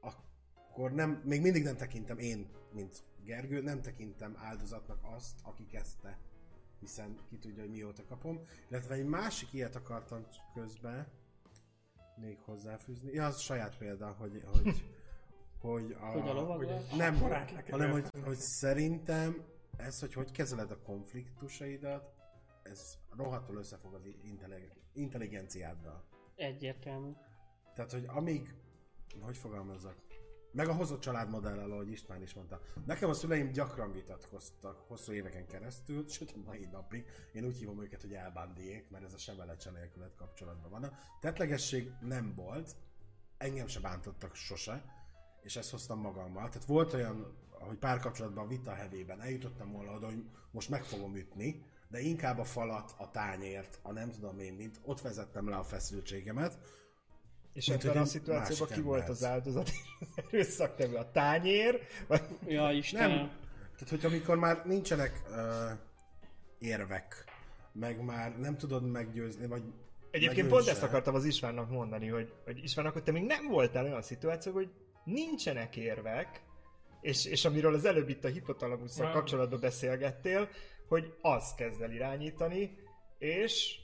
akkor nem, még mindig nem tekintem én, mint Gergő, nem tekintem áldozatnak azt, aki kezdte. Hiszen ki tudja, hogy mióta kapom. Illetve egy másik ilyet akartam közben még hozzáfűzni. Ja, az saját példa, hogy, hogy, hogy a, Hogy a lovag volt? nem, kell hanem hogy, hogy szerintem ez, hogy hogy kezeled a konfliktusaidat, ez rohadtul összefog az intellig- intelligenciáddal. Egyértelmű. Tehát, hogy amíg, hogy fogalmazzak, meg a hozott családmodellel, ahogy István is mondta. Nekem a szüleim gyakran vitatkoztak hosszú éveken keresztül, sőt a mai napig. Én úgy hívom őket, hogy elbándiék, mert ez a sebelecse nélkület kapcsolatban van. A tetlegesség nem volt, engem se bántottak sose, és ezt hoztam magammal. Tehát volt olyan, hogy párkapcsolatban a vita hevében eljutottam volna oda, hogy most meg fogom ütni, de inkább a falat, a tányért, a nem tudom én mint, ott vezettem le a feszültségemet, És Mint, ebben a szituációban ki volt az áldozat és az erőszaktevő? A tányér? Vagy... Ja, Istenem. Nem. Tehát, hogy amikor már nincsenek uh, érvek, meg már nem tudod meggyőzni, vagy Egyébként pont ezt akartam az Istvánnak mondani, hogy, hogy István, akkor te még nem voltál olyan szituáció, hogy nincsenek érvek, és, és amiről az előbb itt a hipotalamusszal Nem. kapcsolatban beszélgettél, hogy az kezd el irányítani, és,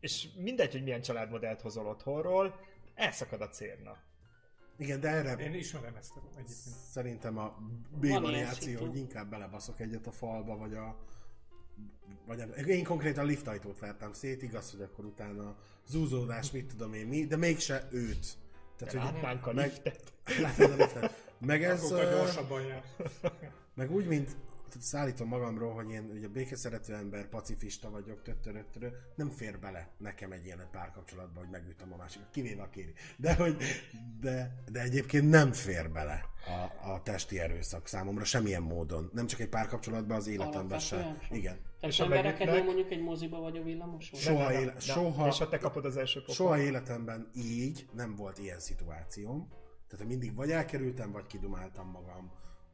és mindegy, hogy milyen családmodellt hozol otthonról, elszakad a cérna. Igen, de erre Én ismerem ezt egyébként. szerintem a B ilyen variáció, szitu. hogy inkább belebaszok egyet a falba, vagy a vagy. Én konkrétan liftajtót vertem szét, igaz, hogy akkor utána zúzódás, mit tudom én mi, de mégse őt. Tehát, hogy Látnánk a meg- liftet. Látod a liftet. Meg ez, ö, gyorsabban jár. meg úgy, mint szállítom magamról, hogy én ugye békeszerető ember, pacifista vagyok, töttöröttörö, nem fér bele nekem egy ilyen párkapcsolatba, hogy megütöm a másikat, kivéve a kéri. De, hogy, de, de egyébként nem fér bele a, a testi erőszak számomra semmilyen módon. Nem csak egy párkapcsolatban, az életemben sem. Igen. Tehát És embereket megütnek- mondjuk egy moziba vagy a villamoson? Soha, Nem, nem, éle, nem. soha, És ha te kapod az első pofont? soha életemben így nem volt ilyen szituációm. Tehát mindig vagy elkerültem, vagy kidumáltam magam,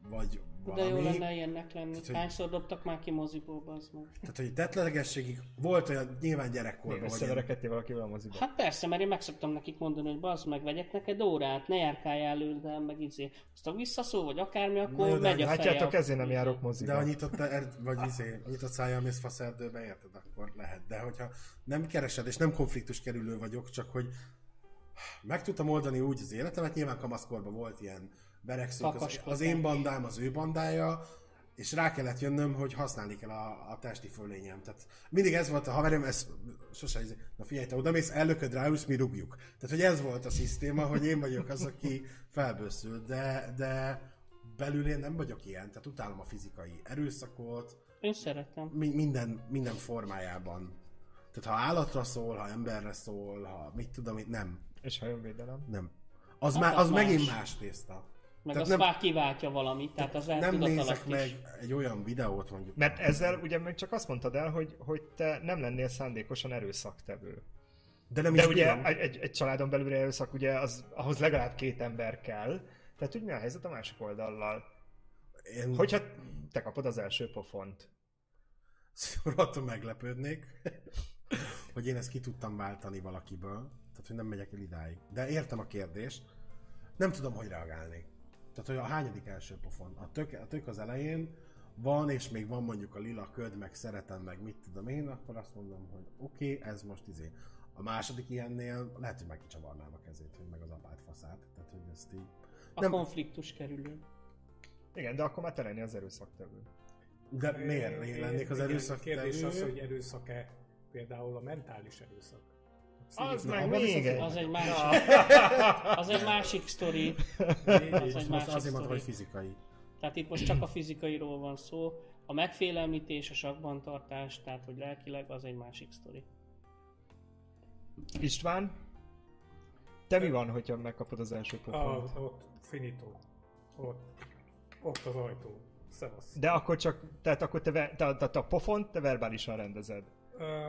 vagy De valami. jó lenne ilyennek lenni. Tehát, hogy- Hányszor dobtak már ki moziból, az meg? Tehát, hogy tetlegességig volt olyan, nyilván gyerekkorban, vagy Összeverekedtél valakivel a moziba? Hát persze, mert én meg szoktam nekik mondani, hogy bazd meg, vegyek neked órát, ne járkáljál előre, meg izé. Aztán visszaszól, vagy akármi, akkor jó, de megy a feje. Látjátok, a- ezért nem járok moziba. de ha nyitott, er, vagy izé, nyitott szájjal mész faszerdőbe, érted, akkor lehet. De hogyha nem keresed, és nem konfliktus kerülő vagyok, csak hogy meg tudtam oldani úgy az életemet, nyilván kamaszkorban volt ilyen beregszők, az, az én bandám, az ő bandája, és rá kellett jönnöm, hogy használni kell a, a testi fölényem. Tehát mindig ez volt a haverem, ez sose, na figyelj, te oda mész, ellököd rá, mi rúgjuk. Tehát, hogy ez volt a szisztéma, hogy én vagyok az, aki felbőszül, de, de belül én nem vagyok ilyen, tehát utálom a fizikai erőszakot, Én szeretem. mi, minden, minden formájában. Tehát ha állatra szól, ha emberre szól, ha mit tudom, én nem, És ha jön védelem? nem. Az, Hát már, az az megint más. más tészta. Meg Tehát az nem- nem, kiváltja valamit, tehát az Nem nézek meg is. egy olyan videót mondjuk. Mert ezzel ugye meg csak azt mondtad el, hogy, hogy te nem lennél szándékosan erőszaktevő. De nem De is ugye bírom. egy, egy, egy családon belül erőszak, ugye az, ahhoz legalább két ember kell. Tehát úgy mi a helyzet a másik oldallal? Én Hogyha te kapod az első pofont. rohadtul meglepődnék, hogy én ezt ki tudtam váltani valakiből. Tehát, hogy nem megyek el idáig. De értem a kérdést. Nem tudom, hogy reagálni. Tehát, hogy a hányadik első pofon. A tök, a tök az elején van, és még van mondjuk a lila köd, meg szeretem, meg mit tudom én, akkor azt mondom, hogy oké, okay, ez most izé. A második ilyennél lehet, hogy megkicsavarnám a kezét, hogy meg az apát faszát. Tehát, hogy ezt így... A Nem- konfliktus kerülő. Igen, de akkor már te lenni az erőszaktevő. De miért én lennék az erőszak Kérdés az, hogy erőszak-e például a mentális erőszak. Az meg még egy. Az egy másik, az egy másik sztori. Az egy másik azért sztori. hogy fizikai. Tehát itt most csak a fizikairól van szó. A megfélemlítés, a sakban tartás, tehát hogy lelkileg az egy másik sztori. István, te mi van, hogyha megkapod az első A, pofont? ott finito. Ott, ott az ajtó. Szevasz. De akkor csak, tehát akkor te, ve- te, te, te a pofont te verbálisan rendezed. Ö,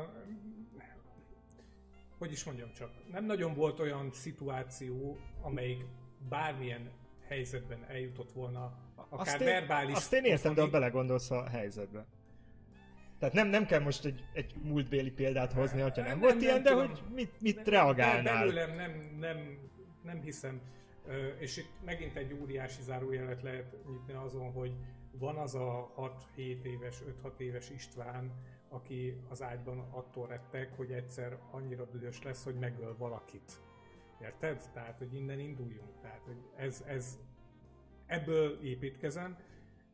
hogy is mondjam csak, nem nagyon volt olyan szituáció, amelyik bármilyen helyzetben eljutott volna, akár azt én, verbális Azt én értem, de ha belegondolsz a helyzetbe. Tehát nem, nem kell most egy, egy múltbéli példát hozni, hogyha nem, Nem, volt nem ilyen, de tudom. hogy mit, mit De- reagálnál. Belőlem nem, nem, nem hiszem. És itt megint egy óriási zárójelet lehet nyitni azon, hogy van az a 6-7 éves, 5-6 éves István, aki az ágyban attól rettek, hogy egyszer annyira dühös lesz, hogy megöl valakit. Érted? Tehát, hogy innen induljunk. Tehát, hogy ez, ez ebből építkezem,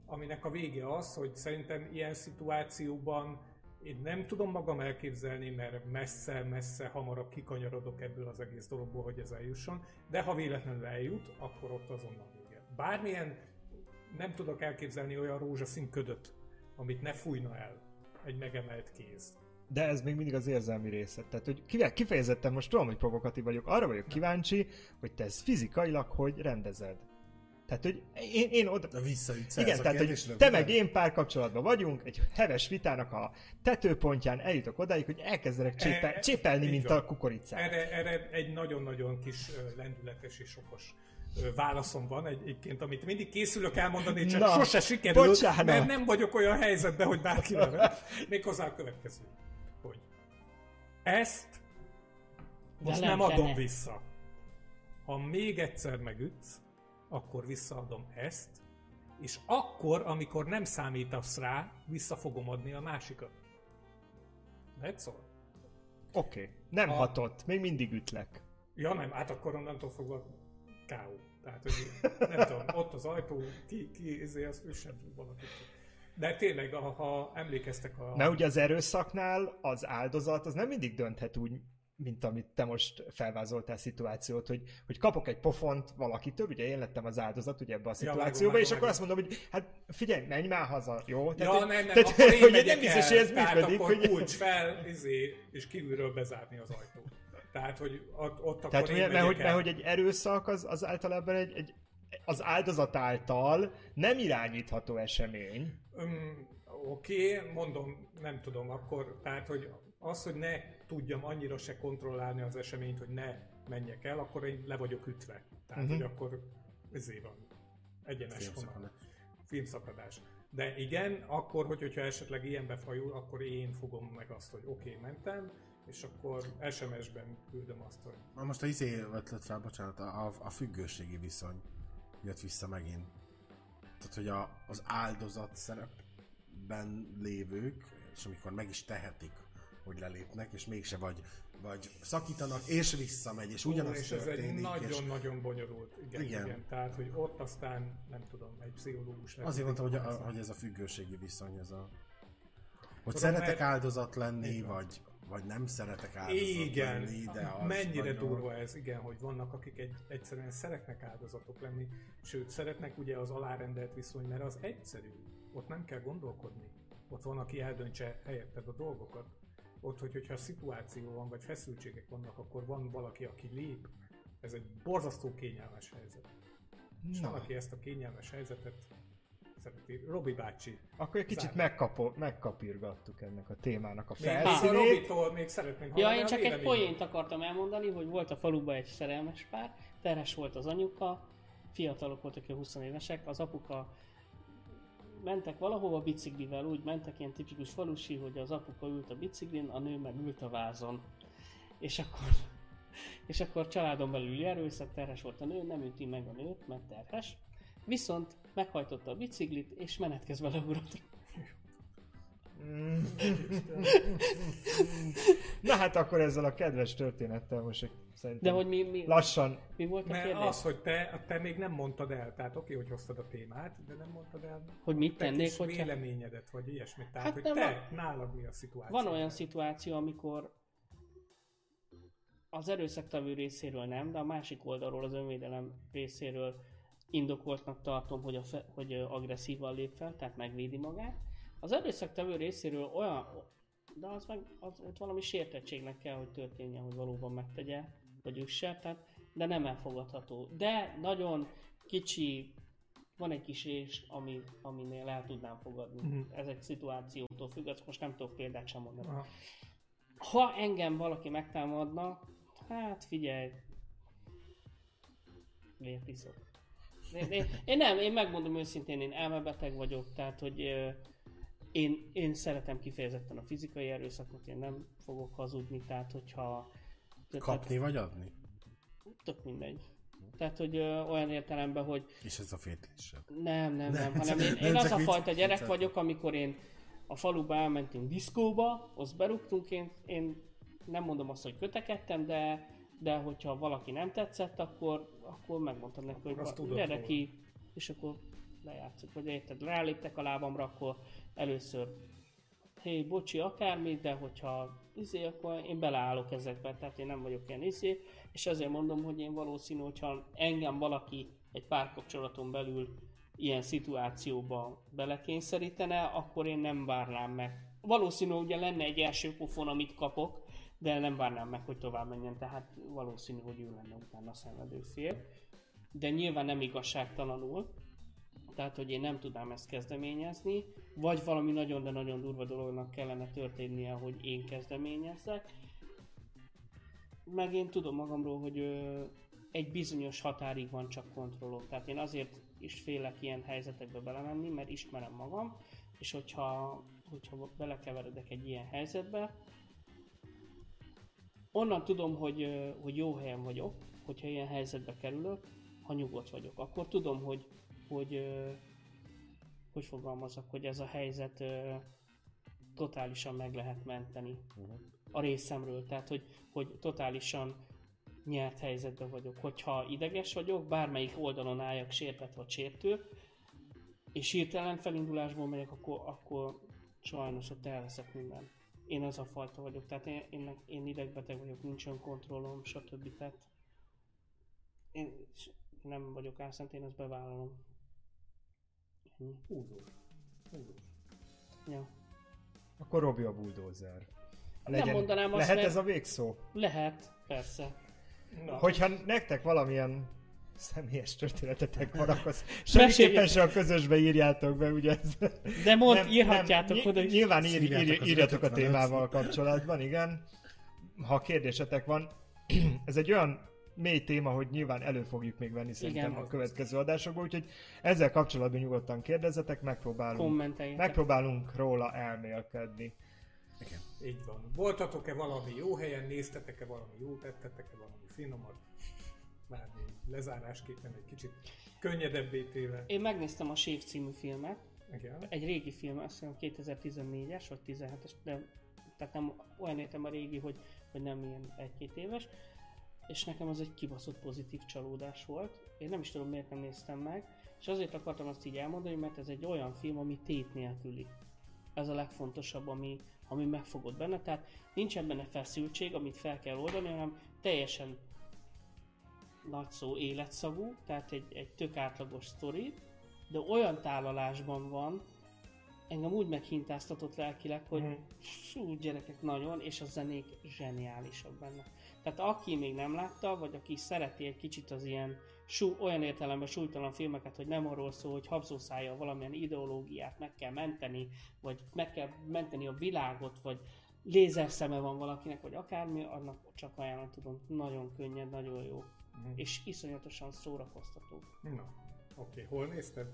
aminek a vége az, hogy szerintem ilyen szituációban én nem tudom magam elképzelni, mert messze-messze hamarabb kikanyarodok ebből az egész dologból, hogy ez eljusson, de ha véletlenül eljut, akkor ott azonnal vége. Bármilyen nem tudok elképzelni olyan rózsaszín ködöt, amit ne fújna el egy megemelt kéz. De ez még mindig az érzelmi része. Tehát, hogy kifejezetten most tudom, hogy provokatív vagyok, arra vagyok kíváncsi, hogy te ezt fizikailag hogy rendezed. Tehát, hogy én, én oda... De visszaütsz Igen, tehát, hogy te meg én párkapcsolatban vagyunk, egy heves vitának a tetőpontján eljutok odáig, hogy elkezdenek csépe, E- csépelni, mint van. a kukoricát. Erre, erre egy nagyon-nagyon kis lendületes és okos válaszom van egyébként, amit mindig készülök elmondani, csak Na, sose sikerül, bocsánat. mert nem vagyok olyan helyzetben, hogy bárki nevet. Méghozzá a következő, hogy ezt most De nem nem adom kell. vissza. Ha még egyszer megütsz, akkor visszaadom ezt, és akkor, amikor nem számítasz rá, vissza fogom adni a másikat. That's all. Oké, okay. nem A- hatott, még mindig ütlek. Ja nem, hát akkor onnantól fogva K.O. Tehát, hogy nem tudom, ott az ajtó, ki, ki izé, az üssen valakit. De tényleg, ha, ha emlékeztek a... Mert ugye az erőszaknál az áldozat az nem mindig dönthet úgy, mint amit te most felvázoltál szituációt, hogy, hogy kapok egy pofont valakitől, ugye én lettem az áldozat ugye ebbe a szituációba, vágom, és akkor azt mondom, hogy hát figyelj, menj már haza, jó? Ja, hogy- nem, nem, tehát, akkor én hogy nem biztos, hogy ez tehát működik, akkor hogy... kulcs fel, izé, és kívülről bezárni az ajtót. Tehát, hogy ott, ott Tehát, akkor hogy, én mert, hogy, mert hogy egy erőszak az, az általában egy, egy, az áldozat által nem irányítható esemény. Um, Oké, okay, mondom, nem tudom, akkor, tehát, hogy az, hogy ne tudjam annyira se kontrollálni az eseményt, hogy ne menjek el, akkor én le vagyok ütve. Tehát, uh-huh. hogy akkor ezé van. Egyenes vonal. Filmszakadás. Filmszakadás. De igen, akkor, hogy, hogyha esetleg ilyenbe fajul, akkor én fogom meg azt, hogy oké, okay, mentem, és akkor SMS-ben küldöm azt, hogy Na most a izé ötlet fel, bocsánat, a, a, függőségi viszony jött vissza megint. Tehát, hogy a, az áldozat szerepben lévők, és amikor meg is tehetik, hogy lelépnek, és mégse vagy, vagy szakítanak, és visszamegy, és ugyanaz és ez egy történik, és nagyon-nagyon bonyolult. Igen, Igen. igen. Tehát, hogy ott aztán, nem tudom, egy pszichológus lesz. azért mondtam, hogy, a, hogy ez a függőségi viszony, ez a... Hogy Tudom, szeretek mert- áldozat lenni, vagy, vagy nem szeretek áldozat Igen, lenni, de az mennyire nagyon- durva ez, igen, hogy vannak, akik egy, egyszerűen szeretnek áldozatok lenni, sőt, szeretnek ugye az alárendelt viszony, mert az egyszerű, ott nem kell gondolkodni. Ott van, aki eldöntse helyetted a dolgokat. Ott, hogy, hogyha szituáció van, vagy feszültségek vannak, akkor van valaki, aki lép. Ez egy borzasztó kényelmes helyzet. És van, Na, aki ezt a kényelmes helyzetet szereti. Robi bácsi. akkor egy kicsit Zárva. megkapo, megkapirgattuk ennek a témának a Még, még a felszínét. Robitól még szeretnénk Ja, én csak egy poént akartam elmondani, hogy volt a faluban egy szerelmes pár, terhes volt az anyuka, fiatalok voltak, a 20 évesek, az apuka mentek valahova biciklivel, úgy mentek, ilyen tipikus falusi, hogy az apuka ült a biciklin, a nő meg ült a vázon. És akkor, és akkor családon belül erőszak, terhes volt a nő, nem üti meg a nőt, mert terhes. Viszont meghajtotta a biciklit, és menet közben leugrott. Na hát akkor ezzel a kedves történettel most egy- De szerintem hogy mi, mi, lassan mi volt a Mert kérdés? az, hogy te, te még nem mondtad el, tehát oké, hogy hoztad a témát, de nem mondtad el Hogy mit te tennék, hogyha- véleményedet, vagy ilyesmit. Tehát, Hát hogy nem, te, nálad mi a szituáció. Van olyan szituáció, amikor az erőszaktevő részéről nem, de a másik oldalról, az önvédelem részéről indokoltnak tartom, hogy, a fe, hogy agresszívan lép fel, tehát megvédi magát. Az erőszaktevő részéről olyan, de az meg, az, ott valami sértettségnek kell, hogy történjen, hogy valóban megtegye, vagy üsse, tehát, de nem elfogadható. De nagyon kicsi, van egy kis rés, ami, aminél el tudnám fogadni. Mhm. Ez egy szituációtól függ, azt most nem tudok példát sem mondani. Aha. Ha engem valaki megtámadna, hát figyelj, miért iszok? Én, én, én nem, én megmondom őszintén, én elmebeteg vagyok, tehát hogy én, én szeretem kifejezetten a fizikai erőszakot, én nem fogok hazudni, tehát hogyha... Kapni vagy adni? Tehát, tök mindegy. Tehát, hogy ö, olyan értelemben, hogy És ez a fétisebb. nem, nem, nem, Nem, hanem én, én az csak a fajta gyerek vicceltem. vagyok, amikor én a faluba elmentünk diszkóba, azt berúgtunk, én, én nem mondom azt, hogy kötekedtem, de, de hogyha valaki nem tetszett, akkor, akkor megmondtam neki, hogy tudod gyere ki, és akkor lejátszok, vagy érted, ráléptek a lábamra, akkor először hé, bocsi, akármi, de hogyha izé, akkor én beleállok ezekbe, tehát én nem vagyok ilyen izé, és ezért mondom, hogy én valószínű, hogyha engem valaki egy párkapcsolaton belül ilyen szituációba belekényszerítene, akkor én nem várnám meg. Valószínű, ugye lenne egy első pofon, amit kapok, de nem várnám meg, hogy tovább menjen, tehát valószínű, hogy ő lenne utána a szenvedő fél. De nyilván nem igazságtalanul, tehát hogy én nem tudnám ezt kezdeményezni, vagy valami nagyon, de nagyon durva dolognak kellene történnie, hogy én kezdeményezzek. Meg én tudom magamról, hogy ö, egy bizonyos határig van csak kontrollom. Tehát én azért is félek ilyen helyzetekbe belemenni, mert ismerem magam, és hogyha, hogyha belekeveredek egy ilyen helyzetbe, onnan tudom, hogy, hogy jó helyen vagyok, hogyha ilyen helyzetbe kerülök, ha nyugodt vagyok. Akkor tudom, hogy, hogy hogy fogalmazok, hogy ez a helyzet ö, totálisan meg lehet menteni a részemről. Tehát, hogy, hogy totálisan nyert helyzetben vagyok. Hogyha ideges vagyok, bármelyik oldalon álljak sértett vagy sértő, és hirtelen felindulásból megyek, akkor, akkor sajnos ott elveszek minden. Én az a fajta vagyok, tehát én, én, én idegbeteg vagyok, nincs önkontrollom, stb. Tehát én nem vagyok álszent, én ezt bevállalom. Ennyi. Húzós. Húzós. Ja. Akkor Robi a bulldozer. Nem mondanám azt, Lehet mert- ez a végszó? Lehet, persze. Na, Hogyha nektek valamilyen személyes történetetek van, akkor semmiképpen se a közösbe írjátok be, ugye ez... De mond, Nem, írhatjátok nem, oda is. Nyilván ír, Írjátok ír, írjatok a 555. témával kapcsolatban, igen. Ha kérdésetek van, ez egy olyan mély téma, hogy nyilván elő fogjuk még venni szerintem Igen. a következő adásokban, úgyhogy ezzel kapcsolatban nyugodtan kérdezzetek, megpróbálunk, megpróbálunk róla elmélkedni. Igen. így van. Voltatok-e valami jó helyen, néztetek-e valami jót, tettetek-e valami finomat? Bármi lezárásképpen egy kicsit könnyedebbé téve. Én megnéztem a Sév című filmet, Igen. egy régi film, azt hiszem 2014-es vagy 17-es, de tehát nem olyan értem a régi, hogy, hogy nem ilyen egy-két éves, és nekem az egy kibaszott pozitív csalódás volt. Én nem is tudom miért nem néztem meg, és azért akartam azt így elmondani, mert ez egy olyan film, ami tét nélküli. Ez a legfontosabb, ami, ami megfogott benne, tehát nincsen benne feszültség, amit fel kell oldani, hanem teljesen nagy szó életszagú, tehát egy, egy tök átlagos sztori, de olyan tálalásban van, engem úgy meghintáztatott lelkileg, hogy Mhm. sú, gyerekek nagyon, és a zenék zseniálisak benne. Tehát aki még nem látta, vagy aki szereti egy kicsit az ilyen sú, olyan értelemben súlytalan filmeket, hogy nem arról szól, hogy habzószája valamilyen ideológiát meg kell menteni, vagy meg kell menteni a világot, vagy lézerszeme van valakinek, vagy akármi, annak csak ajánlani tudom. Nagyon könnyed, nagyon jó. Mhm. És iszonyatosan szórakoztató. Na, oké, hol nézted?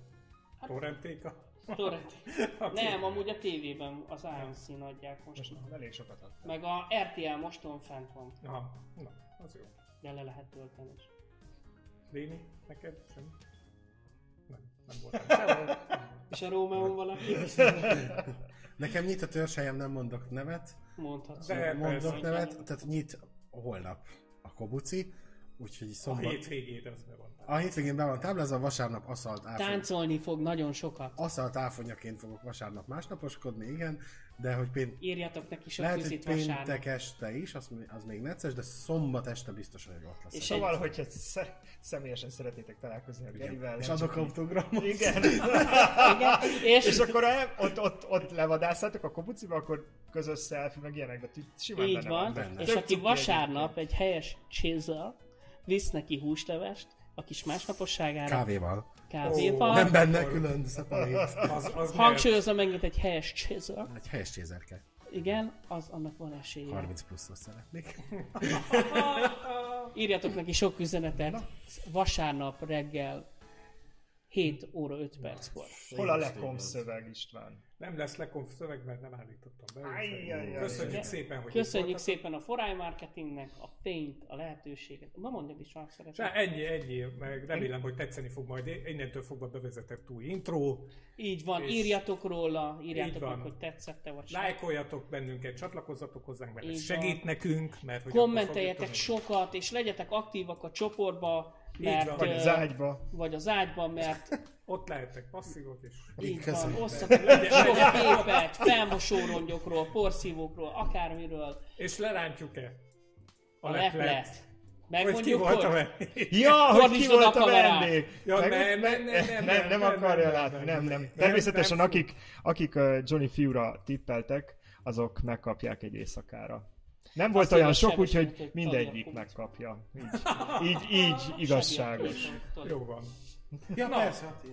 Hát- Torrentéka? Torrent. Oké. Nem, amúgy a tévében az AMC-n adják most. Most elég sokat adtam. Meg a RTL moston fent van, Aha, na, az jó. de le lehet tölteni is. Léni, neked semmi? Nem, nem voltam. És a Rómeon valaki Nekem nyit a törzshelyem, nem mondok nevet. mondhatsz. De- mondok persze. nevet, tehát nyit holnap a Kobuci. Úgyhogy A szombat... hétvégére az be van. A hétvégén be van táblázva, vasárnap aszalt áfony... Táncolni fog nagyon sokat. Aszalt áfonyaként fogok vasárnap másnaposkodni, igen, de hogy pént... Írjatok neki sok lehet, hogy küzit vasárnap. péntek este is, az, az még necces, de szombat este biztos, hogy ott lesz. És Szóval, hogyha sze- személyesen szeretnétek találkozni a Gerivel. és adok így- autogramot. Igen. Igen, és, és akkor el, ott, ott, ott levadásszátok a kopuciba, akkor közös selfie, meg ilyenek, de ti- simán így benne van, benne. és aki vasárnap egy helyes chisel visz neki húslevest, a kis másnaposságára, Kávéval. kávéval, Nem benne külön szeparét. Az, az hangsúlyozom megint egy helyes chisel, Egy helyes csézerke. igen, az annak van esélye. 30 pluszos szeretnék. Írjatok neki sok üzenetet vasárnap reggel 7 óra 5 perckor. Hol a lekom szöveg István? Nem lesz lekonf szöveg, mert nem állítottam be. Ajjajjaj. Köszönjük szépen, hogy Köszönjük szépen a Foráj Marketingnek a fényt, a lehetőséget. Ma mondjad is, ha szeretnél. Se, ennyi, ennyi, meg remélem, hogy tetszeni fog majd innentől fogva bevezetett új intro. Így van, És- írjatok róla, írjátok meg, hogy tetszette vagy sem. Lájkoljatok bennünket, csatlakozzatok hozzánk, mert ez Így segít van. nekünk, mert hogy Kommenteljetek sokat, és legyetek aktívak a csoportba, mert. Vagy az ágyba. vagy az ágyban, mert. Ott lehettek passzívok, és így van, osszatok sok képet, felmosórongyokról, porszívókról, akármiről, és lerántjuk-e a, a leplet. leplet. Hogy ki Megmondjuk, volt a? Ja, hogy ki volt a vendég! Ja, Meg- nem, nem, nem, nem, nem, nem akarja nem, látni, nem, nem. Természetesen akik, akik Johnny Fiura tippeltek, azok megkapják egy éjszakára. Nem volt Azt olyan sok, hogy úgyhogy hogy mindegyik megkapja. Így, így, így igazságos. Jó van. Ja, Na. persze, hát.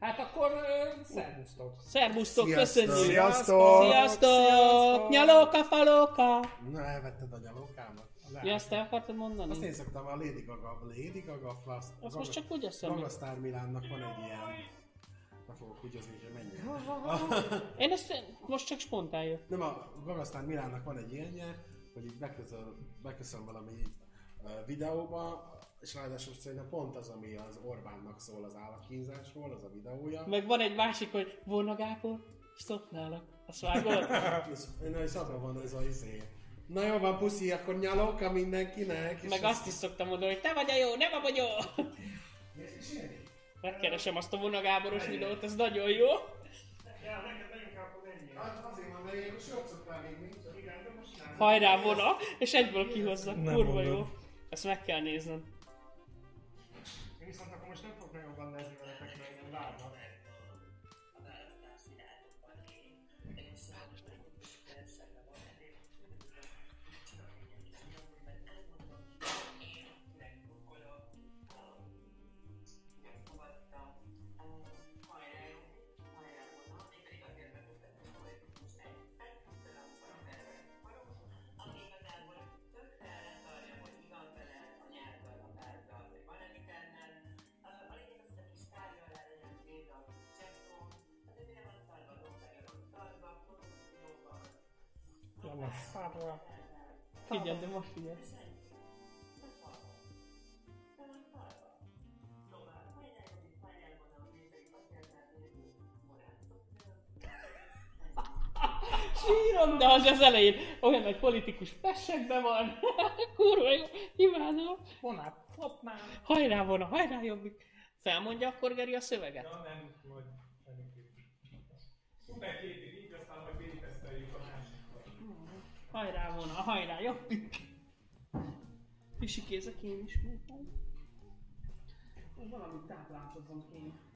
Hát akkor uh, szervusztok. Szervusztok, Sziasztok. köszönjük! Sziasztok! Sziasztok! Nyalóka, falóka! Na, elvetted a nyalókámat? Ja, azt el akartad mondani? Azt én szoktam a Lady Gaga, Lady Gaga Flash. Azt most csak úgy eszem. Gaga Star Milánnak van egy ilyen... Fogok húgyozni, hogy menjen. Én ezt most csak spontán jött. Nem, a Gaga Star Milánnak van egy ilyenje, hogy így beköszön, beköszön valami videóba, és ráadásul szerintem pont az, ami az Orbánnak szól az állatkínzásról, az a videója. Meg van egy másik, hogy volna Gábor, stop nálak. Azt vágod? Na, és abban van ez a izé. Na jó van, puszi, akkor nyalóka mindenkinek. és Meg azt is szoktam mondani, hogy te vagy a jó, nem a vagyó! Megkeresem azt a Vona Gáboros videót, ez nagyon jó. Hát azért van, mert én most jót szoktál még. Hajrá Vona, és egyből kihozza. Nem Kurva jó. Ezt meg kell nézned. Szárva. Figyelj, de most figyelj. Sírom, de az az elején olyan nagy politikus pessekben van. Kurva jó, imádom. Vonát, flopnál. Hajrá volna, hajrá jobbik. Felmondja akkor Geri a szöveget? Ja, nem, majd Szuper képig, így aztán majd végigteszteljük a másikat. Hajrá volna, hajrá jobbik. Pisikézek én is mondtam. Valamit táplálkozom én.